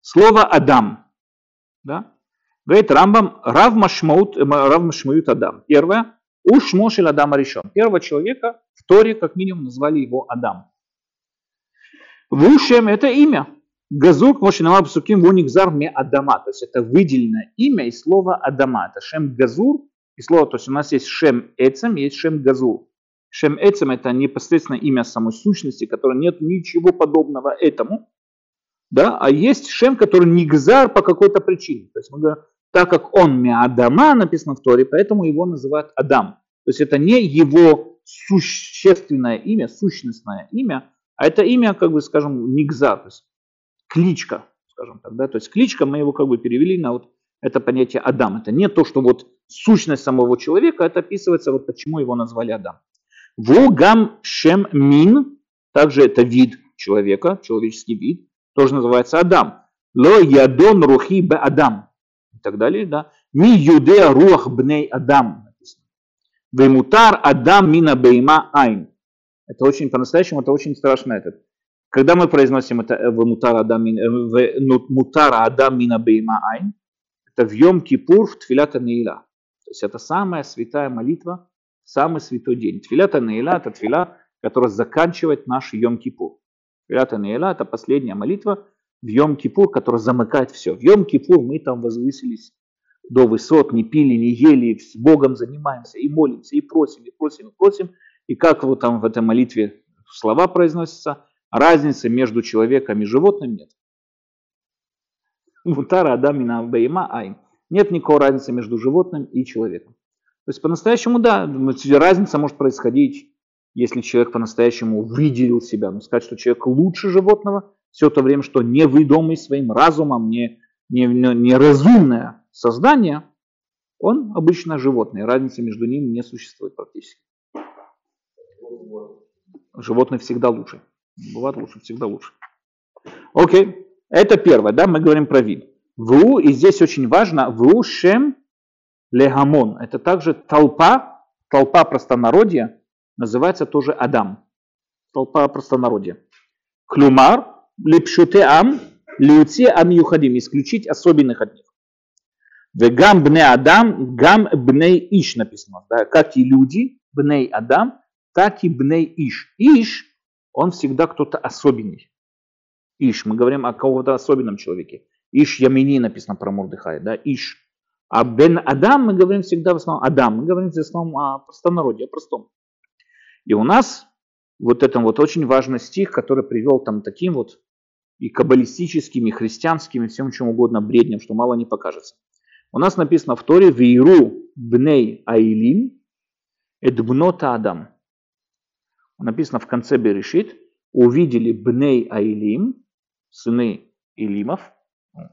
Слово Адам, да, Говорит Рамбам, Рав Машмаут, э, Рав Машмают Адам. Первое, Ушмошель Адама решен. Первого человека в Торе, как минимум, назвали его Адам. Вушем – это имя. Газук Мошинама Псуким Вуникзар Ме Адама. То есть это выделенное имя из слова Адама. Это Шем Газур. И слово, то есть у нас есть Шем Эцем, есть Шем Газур. Шем Эцем это непосредственно имя самой сущности, которое нет ничего подобного этому. Да? А есть Шем, который Нигзар по какой-то причине. То есть мы говорим, так как он Меадама, написано в Торе, поэтому его называют Адам. То есть это не его существенное имя, сущностное имя, а это имя, как бы, скажем, Нигза, то есть кличка, скажем так, да, то есть кличка, мы его как бы перевели на вот это понятие Адам. Это не то, что вот сущность самого человека, это описывается, вот почему его назвали Адам. Вогам шем мин, также это вид человека, человеческий вид, тоже называется Адам. Ло ядон рухи бе Адам. Так далее, да. Ми юдея руах бней Адам. Вемутар Адам мина бейма айн. Это очень, по-настоящему, это очень страшно. Это. Когда мы произносим это э, в мутар Адам, в мутар Адам мина бейма айн, это в Йом Кипур в Тфилята Неила. То есть это самая святая молитва, самый святой день. Тфилята Неила это тфила, которая заканчивает наш Йом Кипур. Тфилята Неила это последняя молитва в Йом Кипур, которая замыкает все. В Йом Кипур мы там возвысились до высот, не пили, не ели, с Богом занимаемся и молимся, и просим, и просим, и просим. И как вот там в этой молитве слова произносятся, разницы между человеком и животным нет. Мутара Адамина Бейма Айн. Нет никакой разницы между животным и человеком. То есть по-настоящему, да, разница может происходить, если человек по-настоящему выделил себя. Но сказать, что человек лучше животного, все то время, что невыдомый своим разумом, не, не, не разумное создание, он обычно животное. Разницы между ними не существует практически. Животное всегда лучше. Бывает лучше, всегда лучше. Окей, это первое, да, мы говорим про вид. Ву, и здесь очень важно, ву шем легамон. Это также толпа, толпа простонародья, называется тоже Адам. Толпа простонародья. Клюмар, липшуте ам, лиуце ам юхадим, исключить особенных от них. Вегам бне Адам, гам бней Иш написано. Да, как и люди, бней Адам, так и бней Иш. Иш, он всегда кто-то особенный. Иш, мы говорим о кого-то особенном человеке. Иш Ямини написано про Мурдыхая, да, Иш. А Бен Адам мы говорим всегда в основном, Адам, мы говорим в основном о простонародье, о простом. И у нас вот этом вот очень важный стих, который привел там таким вот и каббалистическим, и христианским, и всем чем угодно бреднем, что мало не покажется. У нас написано в Торе «Вейру бней айлим эдбнота адам». Написано в конце Берешит «Увидели бней айлим, сыны Илимов,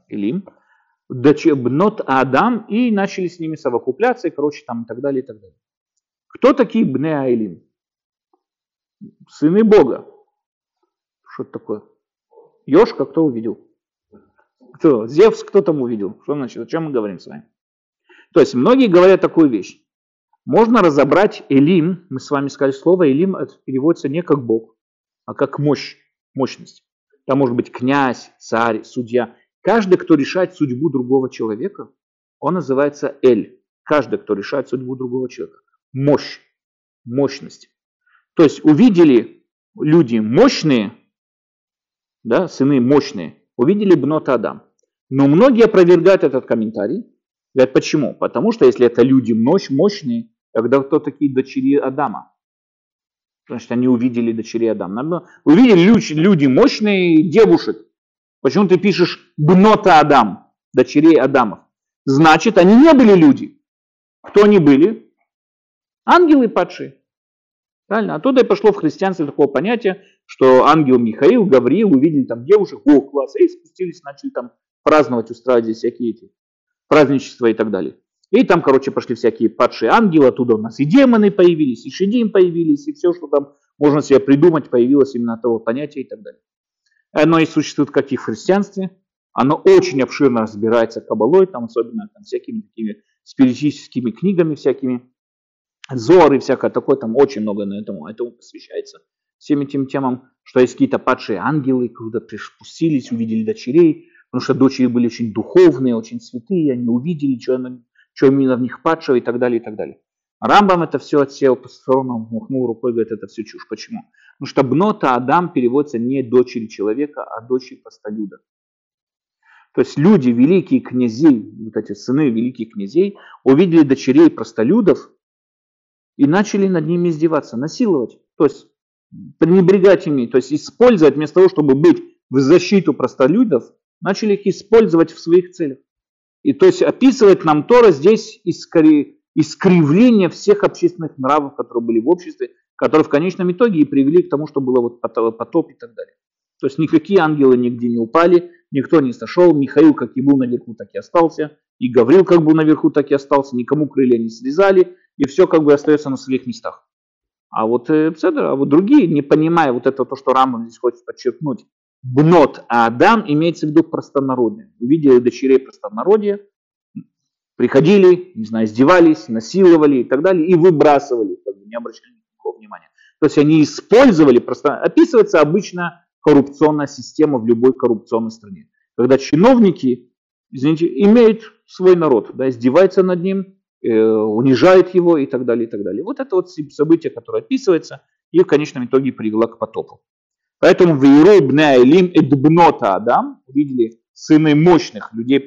Илим, бнот Адам, и начали с ними совокупляться, и, короче, там и так далее, и так далее. Кто такие бне Айлим? Сыны Бога. Что это такое? Ёшка кто увидел? Кто? Зевс кто там увидел? Что значит? О чем мы говорим с вами? То есть многие говорят такую вещь. Можно разобрать Элим, мы с вами сказали слово Элим переводится не как Бог, а как мощь, мощность. Там может быть князь, царь, судья. Каждый, кто решает судьбу другого человека, он называется Эль. Каждый, кто решает судьбу другого человека. Мощь, мощность. То есть увидели люди мощные, да, сыны мощные, увидели Бнот Адам. Но многие опровергают этот комментарий. Говорят, почему? Потому что если это люди мощные, тогда кто такие дочери Адама? Значит, они увидели дочери Адама. Увидели люди мощные девушек. Почему ты пишешь Бнота Адам, дочерей Адамов? Значит, они не были люди. Кто они были? Ангелы падшие. Правильно? Оттуда и пошло в христианстве такое понятие, что ангел Михаил, Гавриил увидели там девушек, о, класс, и спустились, начали там праздновать, устраивать здесь всякие эти праздничества и так далее. И там, короче, пошли всякие падшие ангелы, оттуда у нас и демоны появились, и шедим появились, и все, что там можно себе придумать, появилось именно того понятия и так далее. Оно и существует как и в христианстве, оно очень обширно разбирается кабалой, там особенно там, всякими такими спиритическими книгами всякими, Зоры, всякое такое, там очень много на этому, этому посвящается всем этим темам, что есть какие-то падшие ангелы, когда спустились, увидели дочерей, потому что дочери были очень духовные, очень святые, они увидели, что, что именно в них падшего и так далее, и так далее. Рамбам это все отсел по сторонам, махнул рукой, говорит, это все чушь. Почему? Потому что бнота Адам переводится не дочери человека, а дочери простолюда. То есть люди, великие князей, вот эти сыны великих князей, увидели дочерей простолюдов и начали над ними издеваться, насиловать. То есть пренебрегать ими, то есть использовать вместо того, чтобы быть в защиту простолюдов, начали их использовать в своих целях. И то есть описывает нам Тора здесь искри... искривление всех общественных нравов, которые были в обществе, которые в конечном итоге и привели к тому, что было вот потоп и так далее. То есть никакие ангелы нигде не упали, никто не сошел, Михаил как и был наверху, так и остался, и Гаврил как был наверху, так и остался, никому крылья не срезали, и все как бы остается на своих местах. А вот, э, а вот другие, не понимая вот это то, что Рамбам здесь хочет подчеркнуть, бнот, Адам имеется в виду простонародие. Увидели дочерей простонародия, приходили, не знаю, издевались, насиловали и так далее, и выбрасывали, как бы не обращали никакого внимания. То есть они использовали, просто описывается обычно коррупционная система в любой коррупционной стране. Когда чиновники, извините, имеют свой народ, да, издеваются над ним, э, унижают его и так далее, и так далее. Вот это вот событие, которое описывается, и в конечном итоге привело к потопу. Поэтому в Ирубне Элим Эдбнота Адам, видели сыны мощных людей,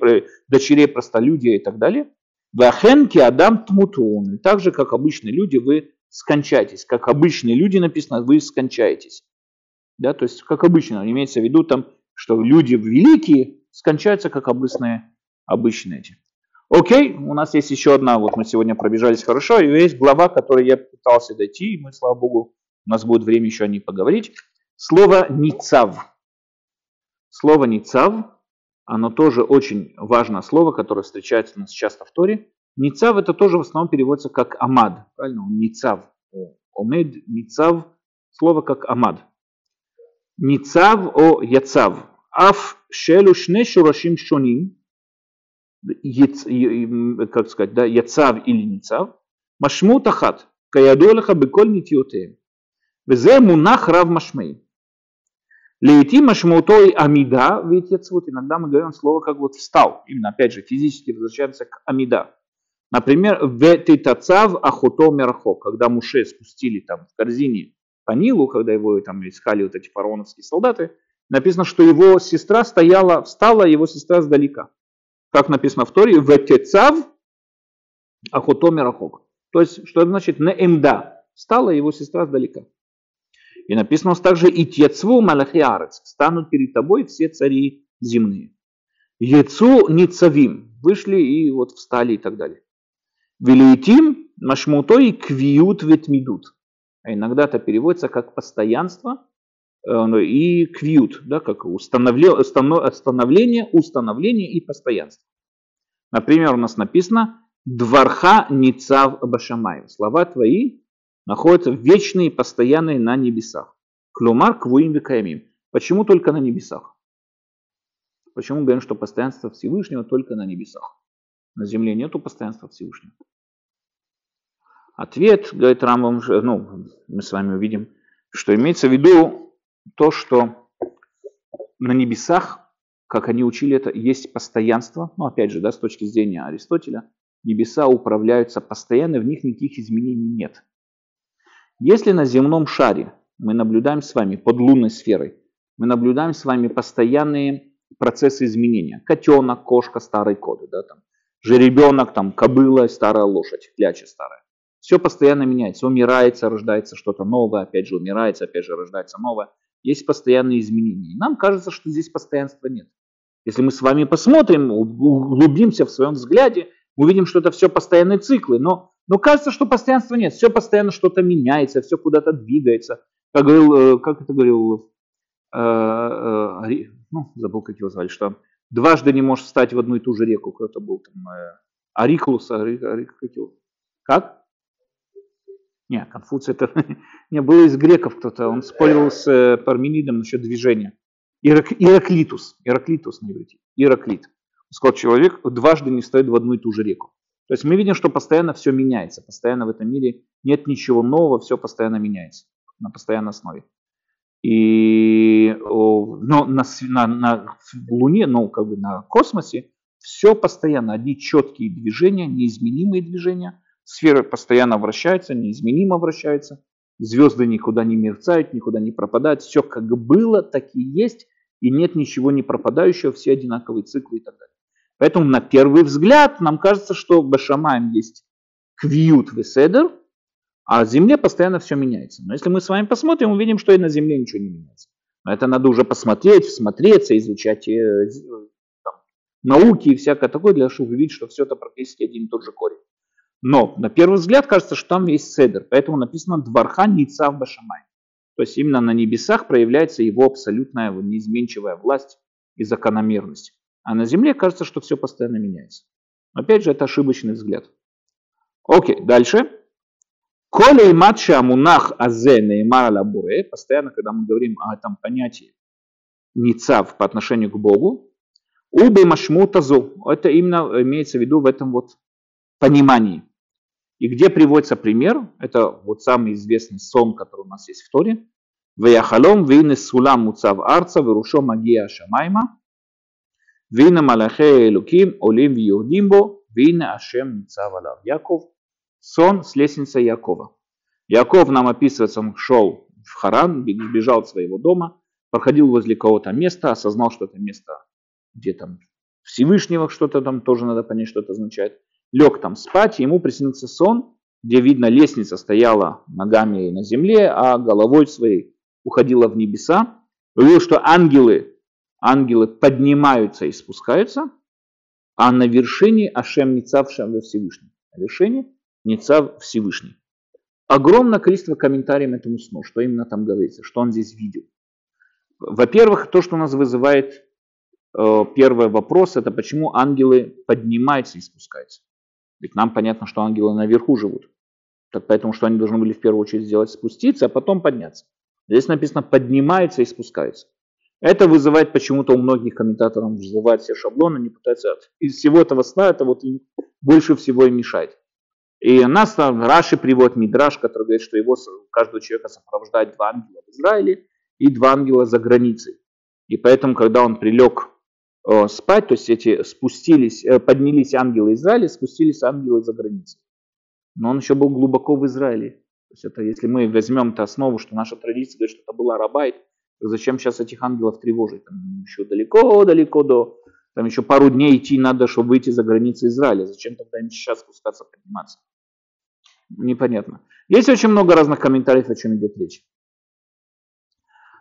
дочерей простолюдия и так далее. Вахенки Адам Тмутун. Так же, как обычные люди, вы скончаетесь. Как обычные люди написано, вы скончаетесь. Да, то есть, как обычно, имеется в виду там, что люди великие скончаются, как обычные, обычные эти. Окей, у нас есть еще одна, вот мы сегодня пробежались хорошо, и есть глава, которой я пытался дойти, и мы, слава богу, у нас будет время еще о ней поговорить. Слово «ницав». Слово «ницав», оно тоже очень важное слово, которое встречается у нас часто в Торе. Ницав это тоже в основном переводится как амад. Правильно? Ницав. Омед, ницав. Слово как амад. Ницав о яцав. Аф шелу шне шурашим шоним. Как сказать, да, яцав или ницав. Машму тахат. Каядолаха беколь нитиотеем. Везе мунах рав машмей. Лети машмутой амида, ведь вот иногда мы говорим слово как вот встал. Именно, опять же, физически возвращаемся к амида. Например, в титацав ахуто мерхо, когда Муше спустили там в корзине по Нилу, когда его там искали вот эти фараоновские солдаты, написано, что его сестра стояла, встала, его сестра сдалека. Как написано в Торе, в тецав ахуто мерхо. То есть, что это значит? Не эмда. Встала его сестра сдалека. И написано также «И тецву малахиарец» «Станут перед тобой все цари земные». «Яцу ницавим» «Вышли и вот встали» и так далее. «Велиетим» «Машмутой квиют ветмидут». А иногда это переводится как «постоянство» и «квиют», да, как установление, установление, установление и постоянство. Например, у нас написано «Дварха ницав башамай» «Слова твои находятся вечные, постоянные на небесах. Клюмар квуим векаямим. Почему только на небесах? Почему говорим, что постоянство Всевышнего только на небесах? На земле нету постоянства Всевышнего. Ответ, говорит Рамбам, ну, мы с вами увидим, что имеется в виду то, что на небесах, как они учили это, есть постоянство. Ну, опять же, да, с точки зрения Аристотеля, небеса управляются постоянно, в них никаких изменений нет. Если на земном шаре мы наблюдаем с вами под лунной сферой, мы наблюдаем с вами постоянные процессы изменения. Котенок, кошка, старый кот, да, там, жеребенок, там, кобыла, старая лошадь, кляча старая. Все постоянно меняется, умирается, рождается что-то новое, опять же умирается, опять же рождается новое. Есть постоянные изменения. нам кажется, что здесь постоянства нет. Если мы с вами посмотрим, углубимся в своем взгляде, увидим, что это все постоянные циклы, но но кажется, что постоянства нет. Все постоянно что-то меняется, все куда-то двигается. Как, говорил, э, как это говорил, э, э, ну, забыл, как его звали, что дважды не можешь встать в одну и ту же реку. Кто-то был там, э, Ариклус, Ари, Ари, как его? Как? Не, Конфуций это *laughs* не было из греков кто-то. Он спорил с э, Парменидом насчет движения. Ирак, Ираклитус, Ираклитус на иврите, Ираклит. Он сказал, человек дважды не встает в одну и ту же реку. То есть мы видим, что постоянно все меняется, постоянно в этом мире нет ничего нового, все постоянно меняется на постоянной основе. И но на, на, на Луне, ну как бы на космосе, все постоянно, одни четкие движения, неизменимые движения, сфера постоянно вращается, неизменимо вращается, звезды никуда не мерцают, никуда не пропадают, все как было, так и есть, и нет ничего не пропадающего, все одинаковые циклы и так далее. Поэтому на первый взгляд нам кажется, что в Башамаем есть квиют веседер, а в земле постоянно все меняется. Но если мы с вами посмотрим, увидим, что и на земле ничего не меняется. Но это надо уже посмотреть, всмотреться, изучать э, там, науки и всякое такое, для того, чтобы увидеть, что все это практически один и тот же корень. Но на первый взгляд кажется, что там есть седер, поэтому написано «Дварха ницав башамай». То есть именно на небесах проявляется его абсолютная неизменчивая власть и закономерность. А на Земле кажется, что все постоянно меняется. Опять же, это ошибочный взгляд. Окей, дальше. Коля и матча мунах азе неймар постоянно, когда мы говорим о этом понятии ницав по отношению к Богу, убе машмутазу, это именно имеется в виду в этом вот понимании. И где приводится пример, это вот самый известный сон, который у нас есть в Торе. Ваяхалом вейны сулам муцав арца вирушо магия шамайма. Вейна малахе элуким олим виюрдимбо. Вейна ашем ницав алав. Яков. Сон с лестницы Якова. Яков нам описывается, он шел в Харан, бежал от своего дома, проходил возле кого-то места, осознал, что это место, где там Всевышнего что-то там тоже надо понять, что это означает лег там спать, и ему приснился сон, где видно лестница стояла ногами на земле, а головой своей уходила в небеса. Увидел, что ангелы, ангелы поднимаются и спускаются, а на вершине Ашем Ницав Шам Всевышний. На вершине Ницав Всевышний. Огромное количество комментариев этому сну, что именно там говорится, что он здесь видел. Во-первых, то, что нас вызывает э, первый вопрос, это почему ангелы поднимаются и спускаются. Ведь нам понятно, что ангелы наверху живут. Так поэтому, что они должны были в первую очередь сделать, спуститься, а потом подняться. Здесь написано поднимается и спускается. Это вызывает почему-то у многих комментаторов вызывает все шаблоны, они пытаются из всего этого сна это вот больше всего и мешает. И нас там Раши приводит Мидраш, который говорит, что его каждого человека сопровождает два ангела в Израиле и два ангела за границей. И поэтому, когда он прилег спать, то есть эти спустились, э, поднялись ангелы Израиля, спустились ангелы за границей. Но он еще был глубоко в Израиле. То есть это, если мы возьмем эту основу, что наша традиция говорит, что это была рабайт, то зачем сейчас этих ангелов тревожить? Там еще далеко-далеко до... Там еще пару дней идти надо, чтобы выйти за границы Израиля. Зачем тогда им сейчас спускаться, подниматься? Непонятно. Есть очень много разных комментариев, о чем идет речь.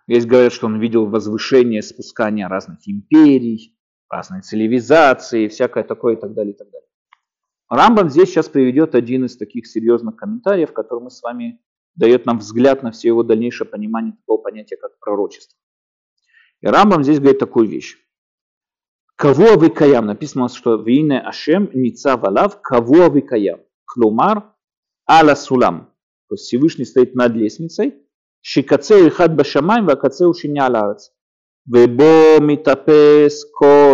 Есть говорят, что он видел возвышение, спускание разных империй, разные цивилизации, всякое такое и так далее, и так далее. Рамбам здесь сейчас приведет один из таких серьезных комментариев, который мы с вами дает нам взгляд на все его дальнейшее понимание такого понятия, как пророчество. И Рамбам здесь говорит такую вещь. Кого вы каям? Написано, что вине Ашем ница валав, кого вы каям? Хлумар ала сулам. То есть Всевышний стоит над лестницей. Шикацеу хад башамай, вакацеу шиня аларец. ובו מתאפס,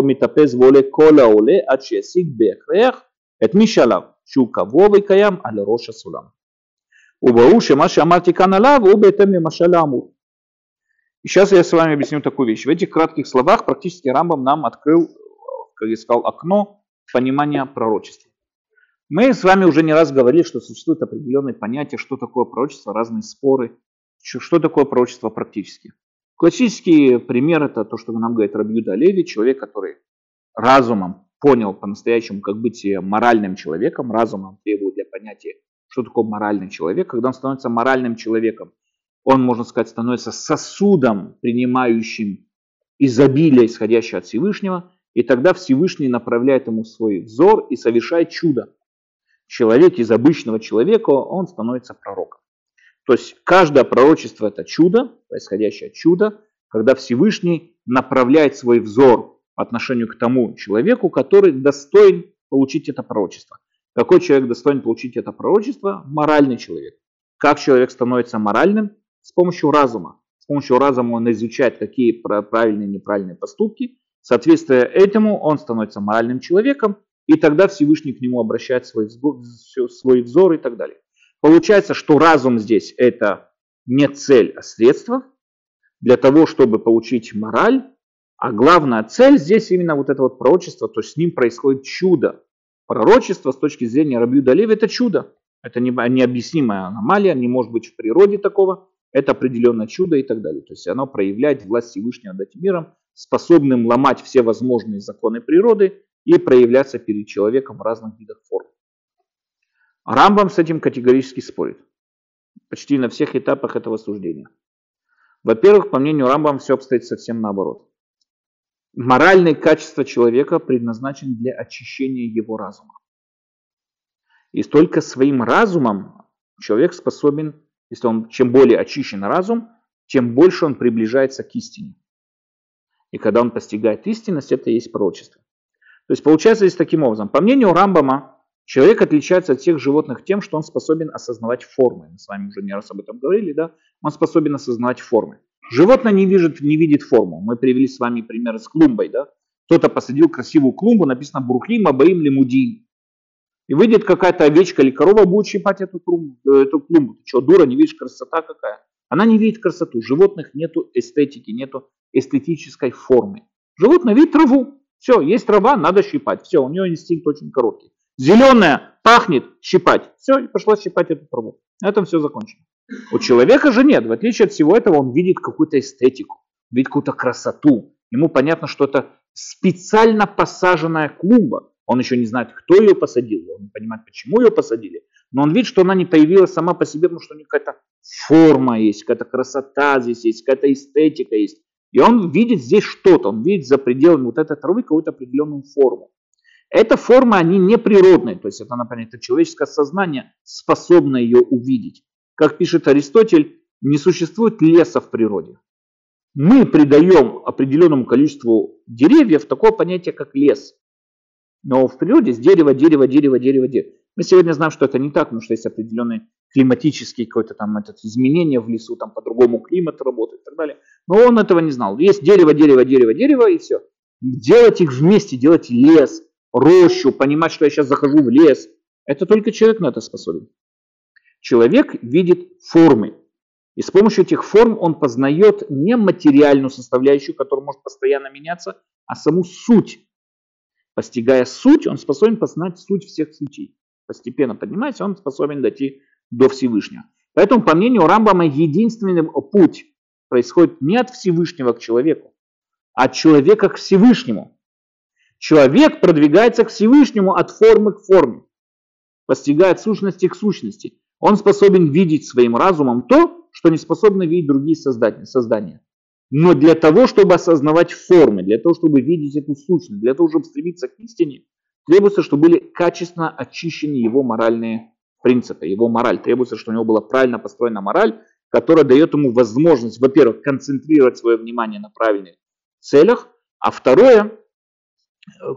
מתאפס ועולה כל העולה עד שישיג בהכרח את מי שעליו, שהוא קבוע וקיים על ראש הסולם. וברור שמה שאמרתי כאן עליו הוא בהתאם למשל האמור. И сейчас я с вами объясню такую вещь. В этих кратких словах практически Рамбам нам открыл, как я сказал, окно понимания пророчества. Мы с вами уже не раз говорили, что существует определенные понятия, что такое пророчество, разные споры, что такое пророчество практически. Классический пример это то, что нам говорит Рабьюда Леви, человек, который разумом понял по-настоящему, как быть моральным человеком, разумом требует для понятия, что такое моральный человек. Когда он становится моральным человеком, он, можно сказать, становится сосудом, принимающим изобилие, исходящее от Всевышнего, и тогда Всевышний направляет ему свой взор и совершает чудо. Человек из обычного человека, он становится пророком. То есть каждое пророчество это чудо, происходящее чудо, когда Всевышний направляет свой взор по отношению к тому человеку, который достоин получить это пророчество. Какой человек достоин получить это пророчество? Моральный человек. Как человек становится моральным? С помощью разума. С помощью разума он изучает, какие правильные и неправильные поступки. Соответствуя этому, он становится моральным человеком, и тогда Всевышний к нему обращает свой свой взор и так далее. Получается, что разум здесь это не цель, а средство для того, чтобы получить мораль. А главная цель здесь именно вот это вот пророчество, то есть с ним происходит чудо. Пророчество с точки зрения Рабью Далева это чудо. Это необъяснимая аномалия, не может быть в природе такого. Это определенное чудо и так далее. То есть оно проявляет власть Всевышнего над миром, способным ломать все возможные законы природы и проявляться перед человеком в разных видах форм. Рамбам с этим категорически спорит. Почти на всех этапах этого суждения. Во-первых, по мнению Рамбам, все обстоит совсем наоборот. Моральные качества человека предназначены для очищения его разума. И только своим разумом человек способен, если он чем более очищен разум, тем больше он приближается к истине. И когда он постигает истинность, это и есть пророчество. То есть получается здесь таким образом. По мнению Рамбама, Человек отличается от всех животных тем, что он способен осознавать формы. Мы с вами уже не раз об этом говорили, да? Он способен осознавать формы. Животное не видит, не видит форму. Мы привели с вами пример с клумбой, да? Кто-то посадил красивую клумбу, написано Брухим, Абаим, Лимудин. И выйдет какая-то овечка или корова, будет щипать эту, клумбу. Э, эту клумбу. Ты что, дура, не видишь красота какая? Она не видит красоту. У животных нету эстетики, нету эстетической формы. Животное видит траву. Все, есть трава, надо щипать. Все, у нее инстинкт очень короткий. Зеленая, пахнет, щипать. Все, и пошла щипать эту траву. На этом все закончено. У человека же нет. В отличие от всего этого, он видит какую-то эстетику, видит какую-то красоту. Ему понятно, что это специально посаженная клумба. Он еще не знает, кто ее посадил, он не понимает, почему ее посадили. Но он видит, что она не появилась сама по себе, потому что у нее какая-то форма есть, какая-то красота здесь есть, какая-то эстетика есть. И он видит здесь что-то, он видит за пределами вот этой травы какую-то определенную форму. Эта форма, они не природные, то есть это, например, это человеческое сознание способно ее увидеть. Как пишет Аристотель, не существует леса в природе. Мы придаем определенному количеству деревьев такое понятие, как лес. Но в природе есть дерево, дерево, дерево, дерево, дерево. Мы сегодня знаем, что это не так, потому что есть определенные климатические какое-то там этот, изменения в лесу, там по-другому климат работает и так далее. Но он этого не знал. Есть дерево, дерево, дерево, дерево и все. Делать их вместе, делать лес, рощу, понимать, что я сейчас захожу в лес. Это только человек на это способен. Человек видит формы. И с помощью этих форм он познает не материальную составляющую, которая может постоянно меняться, а саму суть. Постигая суть, он способен познать суть всех сутей. Постепенно поднимаясь, он способен дойти до Всевышнего. Поэтому, по мнению Рамбама, единственный путь происходит не от Всевышнего к человеку, а от человека к Всевышнему. Человек продвигается к Всевышнему от формы к форме, постигает сущности к сущности. Он способен видеть своим разумом то, что не способны видеть другие создания. Но для того, чтобы осознавать формы, для того, чтобы видеть эту сущность, для того, чтобы стремиться к истине, требуется, чтобы были качественно очищены его моральные принципы, его мораль. Требуется, чтобы у него была правильно построена мораль, которая дает ему возможность, во-первых, концентрировать свое внимание на правильных целях, а второе,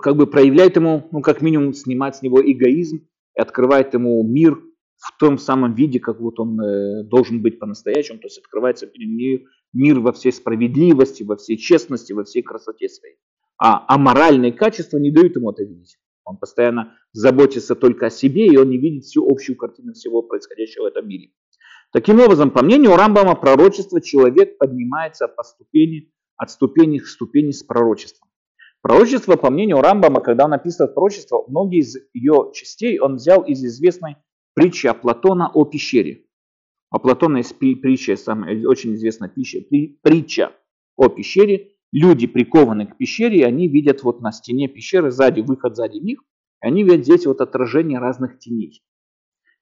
как бы проявляет ему, ну, как минимум, снимать с него эгоизм и открывает ему мир в том самом виде, как вот он э, должен быть по-настоящему, то есть открывается перед мир, мир во всей справедливости, во всей честности, во всей красоте своей. А, а моральные качества не дают ему это видеть. Он постоянно заботится только о себе, и он не видит всю общую картину всего происходящего в этом мире. Таким образом, по мнению Рамбама, пророчество человек поднимается по ступени, от ступени к ступени с пророчеством. Пророчество, по мнению Рамбама, когда он описывает пророчество, многие из ее частей он взял из известной притчи о Платона о пещере. У Платона есть притча, самая очень известная пища, притча о пещере. Люди прикованы к пещере, и они видят вот на стене пещеры, сзади, выход сзади них, и они видят здесь вот отражение разных теней.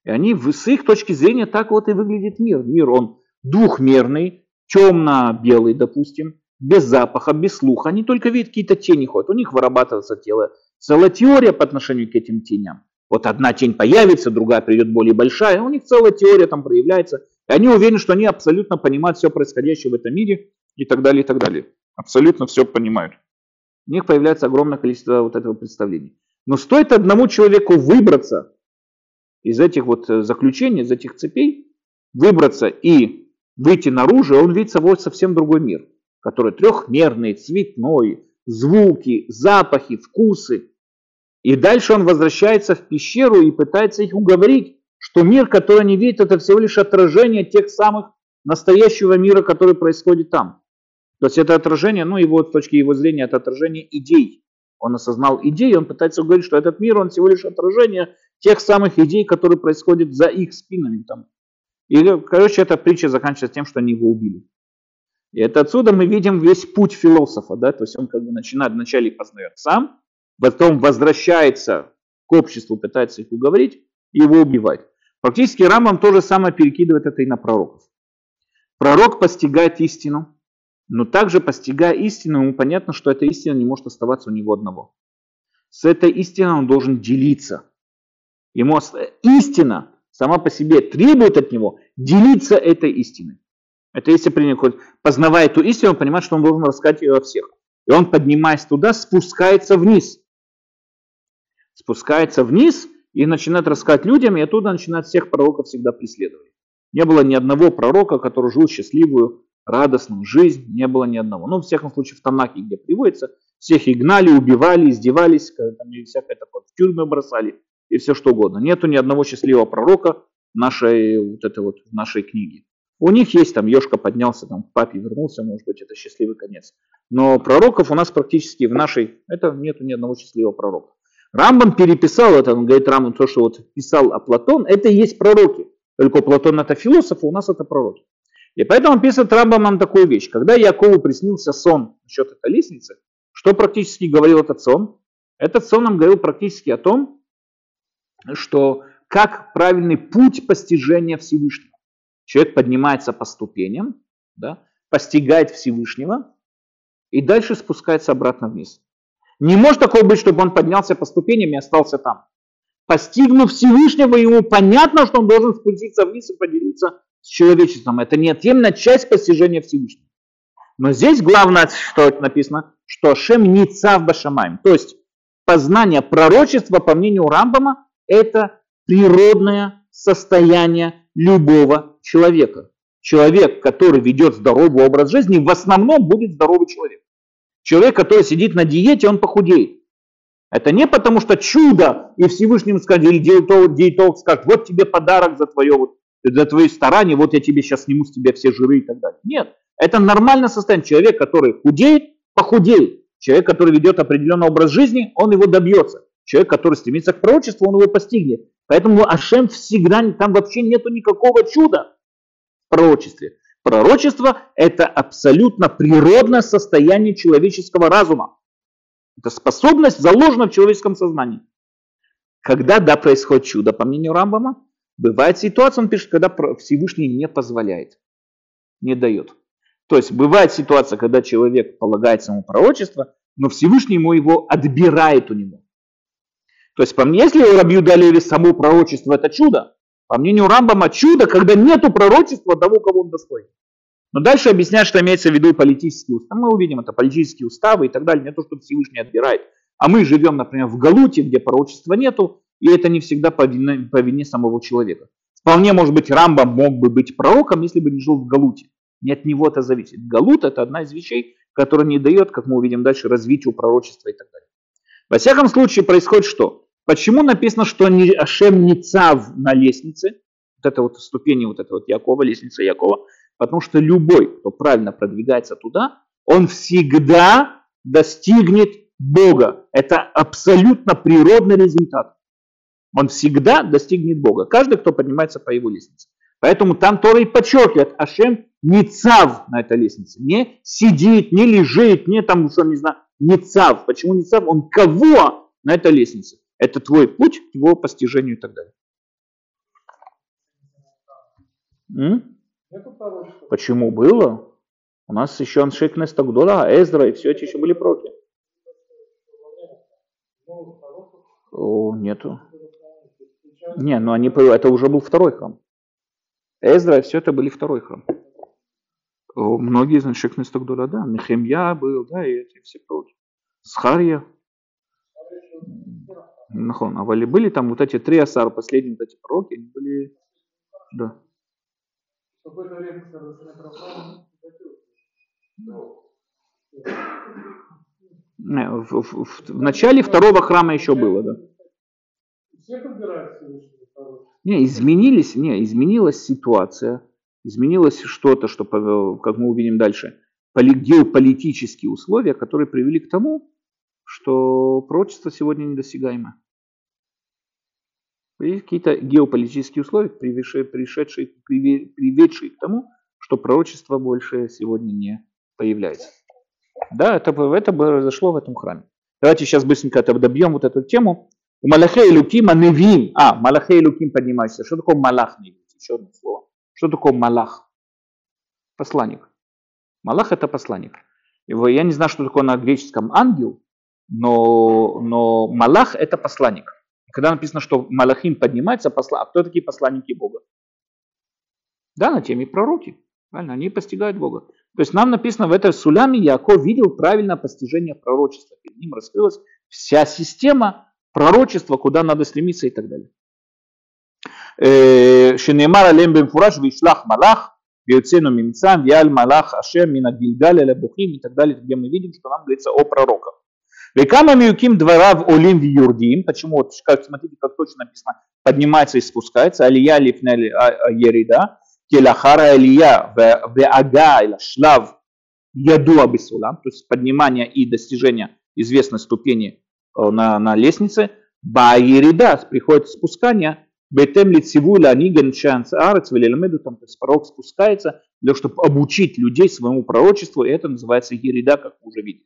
И они с их точки зрения так вот и выглядит мир. Мир, он двухмерный, темно-белый, допустим, без запаха, без слуха, они только видят какие-то тени ходят, у них вырабатывается тело. Целая теория по отношению к этим теням. Вот одна тень появится, другая придет более большая, у них целая теория там проявляется. И они уверены, что они абсолютно понимают все происходящее в этом мире и так далее, и так далее. Абсолютно все понимают. У них появляется огромное количество вот этого представлений. Но стоит одному человеку выбраться из этих вот э, заключений, из этих цепей, выбраться и выйти наружу, он видит собой совсем другой мир который трехмерный, цветной, звуки, запахи, вкусы. И дальше он возвращается в пещеру и пытается их уговорить, что мир, который они видят, это всего лишь отражение тех самых настоящего мира, который происходит там. То есть это отражение, ну его с точки его зрения, это отражение идей. Он осознал идеи, он пытается уговорить, что этот мир, он всего лишь отражение тех самых идей, которые происходят за их спинами. Там. И, короче, эта притча заканчивается тем, что они его убили. И это отсюда мы видим весь путь философа, да, то есть он как бы начинает вначале познает сам, потом возвращается к обществу, пытается их уговорить и его убивать. Практически Рамбам то же самое перекидывает это и на пророков. Пророк постигает истину, но также постигая истину, ему понятно, что эта истина не может оставаться у него одного. С этой истиной он должен делиться. Ему истина сама по себе требует от него делиться этой истиной. Это если принят, познавая эту истину, он понимает, что он должен рассказать ее во всех. И он, поднимаясь туда, спускается вниз. Спускается вниз и начинают рассказать людям, и оттуда начинают всех пророков всегда преследовать. Не было ни одного пророка, который жил счастливую, радостную жизнь, не было ни одного. Ну, в всяком случае, в Танахе, где приводится, всех и гнали, убивали, издевались, там, и всякое такое, в тюрьмы бросали, и все что угодно. Нету ни одного счастливого пророка нашей, вот это вот, нашей книге. У них есть там, Ешка поднялся, там, папе вернулся, может быть, это счастливый конец. Но пророков у нас практически в нашей, это нету ни одного счастливого пророка. Рамбам переписал это, он говорит, Рамбам, то, что вот писал о Платон, это и есть пророки. Только Платон это философ, а у нас это пророки. И поэтому пишет Рамбамам такую вещь. Когда Якову приснился сон насчет этой лестницы, что практически говорил этот сон? Этот сон нам говорил практически о том, что как правильный путь постижения Всевышнего. Человек поднимается по ступеням, да, постигает Всевышнего и дальше спускается обратно вниз. Не может такого быть, чтобы он поднялся по ступеням и остался там. Постигнув Всевышнего, ему понятно, что он должен спуститься вниз и поделиться с человечеством. Это неотъемлемая часть постижения Всевышнего. Но здесь главное, что написано, что Шем не цав башамаем. То есть познание пророчества, по мнению Рамбама, это природное состояние любого человека. Человек, который ведет здоровый образ жизни, в основном будет здоровый человек. Человек, который сидит на диете, он похудеет. Это не потому, что чудо, и Всевышнему скажет, или диетолог, диетолог скажет, вот тебе подарок за твое, вот, за твои старания, вот я тебе сейчас сниму с тебя все жиры и так далее. Нет, это нормальное состояние. Человек, который худеет, похудеет. Человек, который ведет определенный образ жизни, он его добьется. Человек, который стремится к пророчеству, он его постигнет. Поэтому Ашем всегда, там вообще нету никакого чуда в пророчестве. Пророчество – это абсолютно природное состояние человеческого разума. Это способность заложена в человеческом сознании. Когда, да, происходит чудо, по мнению Рамбама, бывает ситуация, он пишет, когда Всевышний не позволяет, не дает. То есть бывает ситуация, когда человек полагает ему пророчество, но Всевышний ему его отбирает у него. То есть, если у Рабью Далеви само пророчество это чудо, по мнению Рамбама, чудо, когда нету пророчества того, кого он достоин. Но дальше объясняет, что имеется в виду политические уставы. Мы увидим это, политические уставы и так далее. Не то, что Всевышний отбирает. А мы живем, например, в Галуте, где пророчества нету, и это не всегда по вине, по вине самого человека. Вполне может быть, Рамбам мог бы быть пророком, если бы не жил в Галуте. Не от него это зависит. Галут это одна из вещей, которая не дает, как мы увидим дальше, развитию пророчества и так далее. Во всяком случае происходит что? Почему написано, что Ашем не цав на лестнице? Вот это вот ступени, вот это вот Якова, лестница Якова. Потому что любой, кто правильно продвигается туда, он всегда достигнет Бога. Это абсолютно природный результат. Он всегда достигнет Бога. Каждый, кто поднимается по его лестнице. Поэтому там Тора и подчеркивает, Ашем не цав на этой лестнице. Не сидит, не лежит, не там, что не знаю, не цав. Почему не цав? Он кого на этой лестнице? Это твой путь к его постижению и так далее. М? Почему было? У нас еще Аншекнес Тагдула, Эзра и все эти еще были проки. О, нету. Не, ну они, это уже был второй храм. Эзра и все это были второй храм. О, многие из Аншекнес Тагдула, да. Мехемья был, да, и эти все проки. Схарья. Нахон. А были там вот эти три асар, последние вот эти пророки, они были... Да. Не, в, в, в, в начале второго храма еще было, да. Не, изменились, не, изменилась ситуация, изменилось что-то, что, как мы увидим дальше, геополитические условия, которые привели к тому, что пророчество сегодня недосягаемо. Есть какие-то геополитические условия, пришедшие, пришедшие, приведшие к тому, что пророчество больше сегодня не появляется. Да, это, это произошло в этом храме. Давайте сейчас быстренько это добьем вот эту тему. У Малахея Лукима Невим. А, Малахея Луким поднимайся. Что такое Малах? Еще одно слово. Что такое Малах? Посланник. Малах это посланник. Его, я не знаю, что такое на греческом ангел, но, но Малах это посланник. Когда написано, что Малахим поднимается, посла... а кто такие посланники Бога? Да, на теме пророки. Правильно, они постигают Бога. То есть нам написано в этой суляме, Яков видел правильное постижение пророчества. Перед ним раскрылась вся система пророчество, куда надо стремиться и так далее. Э, Шенемар алем бемфураж вишлах малах, ויוצאנו ממצרים, ויעל מלאך השם מן הגלגל אל הבוכים и так далее, где мы видим, что нам говорится о пророках. Векама миюким дворав олим в юрдим. Почему? Вот, как, смотрите, как точно написано, поднимается и спускается. Алия лифнели ерида. Келахара алия в ага или шлав яду абисулам. То есть поднимание и достижение известной ступени на, на лестнице. Ба ерида приходит спускание. Бетем лицеву ниген шанс арец велелемеду. Там то есть пророк спускается для того, чтобы обучить людей своему пророчеству. И это называется ерида, как мы уже видели.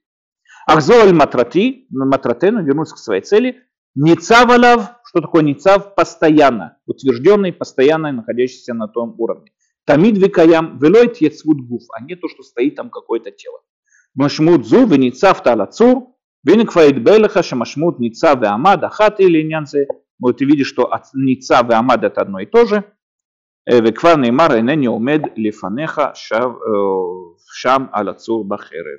Ахзоль матрати, матратену, вернуться к своей цели. Ницав алав, что такое ницав? Постоянно, утвержденный, постоянно находящийся на том уровне. Тамид викаям, велой тьецвуд гуф, а не то, что стоит там какое-то тело. Машмут зу, веницав талацур, веникфаид белеха, шамашмут ницав и амад, ахат или нянце. Вот ты видишь, что ницав и амад это одно и то же. וכבר נאמר אינני עומד לפניך שם על הצור בחרב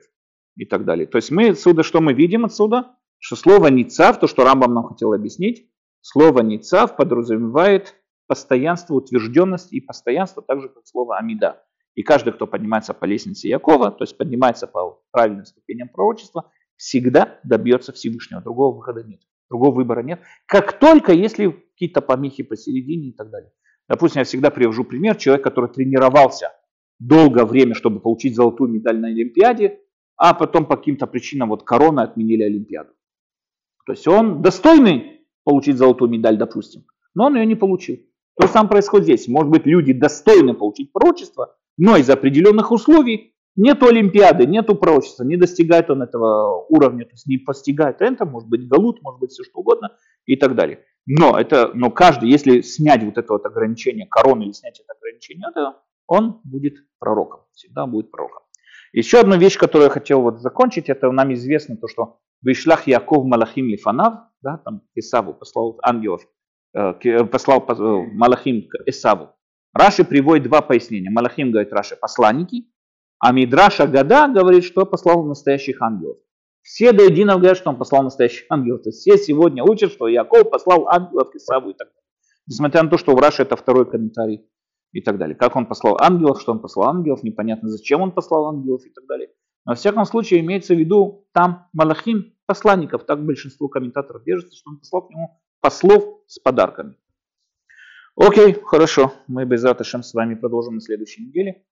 и так далее. То есть мы отсюда, что мы видим отсюда? Что слово «ницав», то, что Рамбам нам хотел объяснить, слово «ницав» подразумевает постоянство, утвержденность и постоянство, так же, как слово «амида». И каждый, кто поднимается по лестнице Якова, то есть поднимается по правильным ступеням пророчества, всегда добьется Всевышнего. Другого выхода нет. Другого выбора нет. Как только, если какие-то помехи посередине и так далее. Допустим, я всегда привожу пример. Человек, который тренировался долгое время, чтобы получить золотую медаль на Олимпиаде, а потом по каким-то причинам вот корона отменили Олимпиаду. То есть он достойный получить золотую медаль, допустим, но он ее не получил. То же самое происходит здесь. Может быть, люди достойны получить пророчество, но из определенных условий нету Олимпиады, нету пророчества, не достигает он этого уровня, то есть не постигает это, может быть галут, может быть все что угодно и так далее. Но, это, но каждый, если снять вот это вот ограничение короны или снять это ограничение, то он будет пророком, всегда будет пророком. Еще одна вещь, которую я хотел вот закончить, это нам известно то, что Вишлах Яков Малахим Лифанав, да, там Исаву послал ангелов, э, э, послал Малахим к Исаву. Раши приводит два пояснения. Малахим говорит Раши посланники, а Мидраша Гада говорит, что послал настоящих ангелов. Все до единого говорят, что он послал настоящих ангелов. То есть все сегодня учат, что Яков послал ангелов к Исаву и так далее. Несмотря на то, что у Раши это второй комментарий и так далее. Как он послал ангелов, что он послал ангелов, непонятно зачем он послал ангелов и так далее. Но, во всяком случае, имеется в виду там Малахим посланников, так большинство комментаторов держится, что он послал к нему послов с подарками. Окей, хорошо, мы без с вами продолжим на следующей неделе.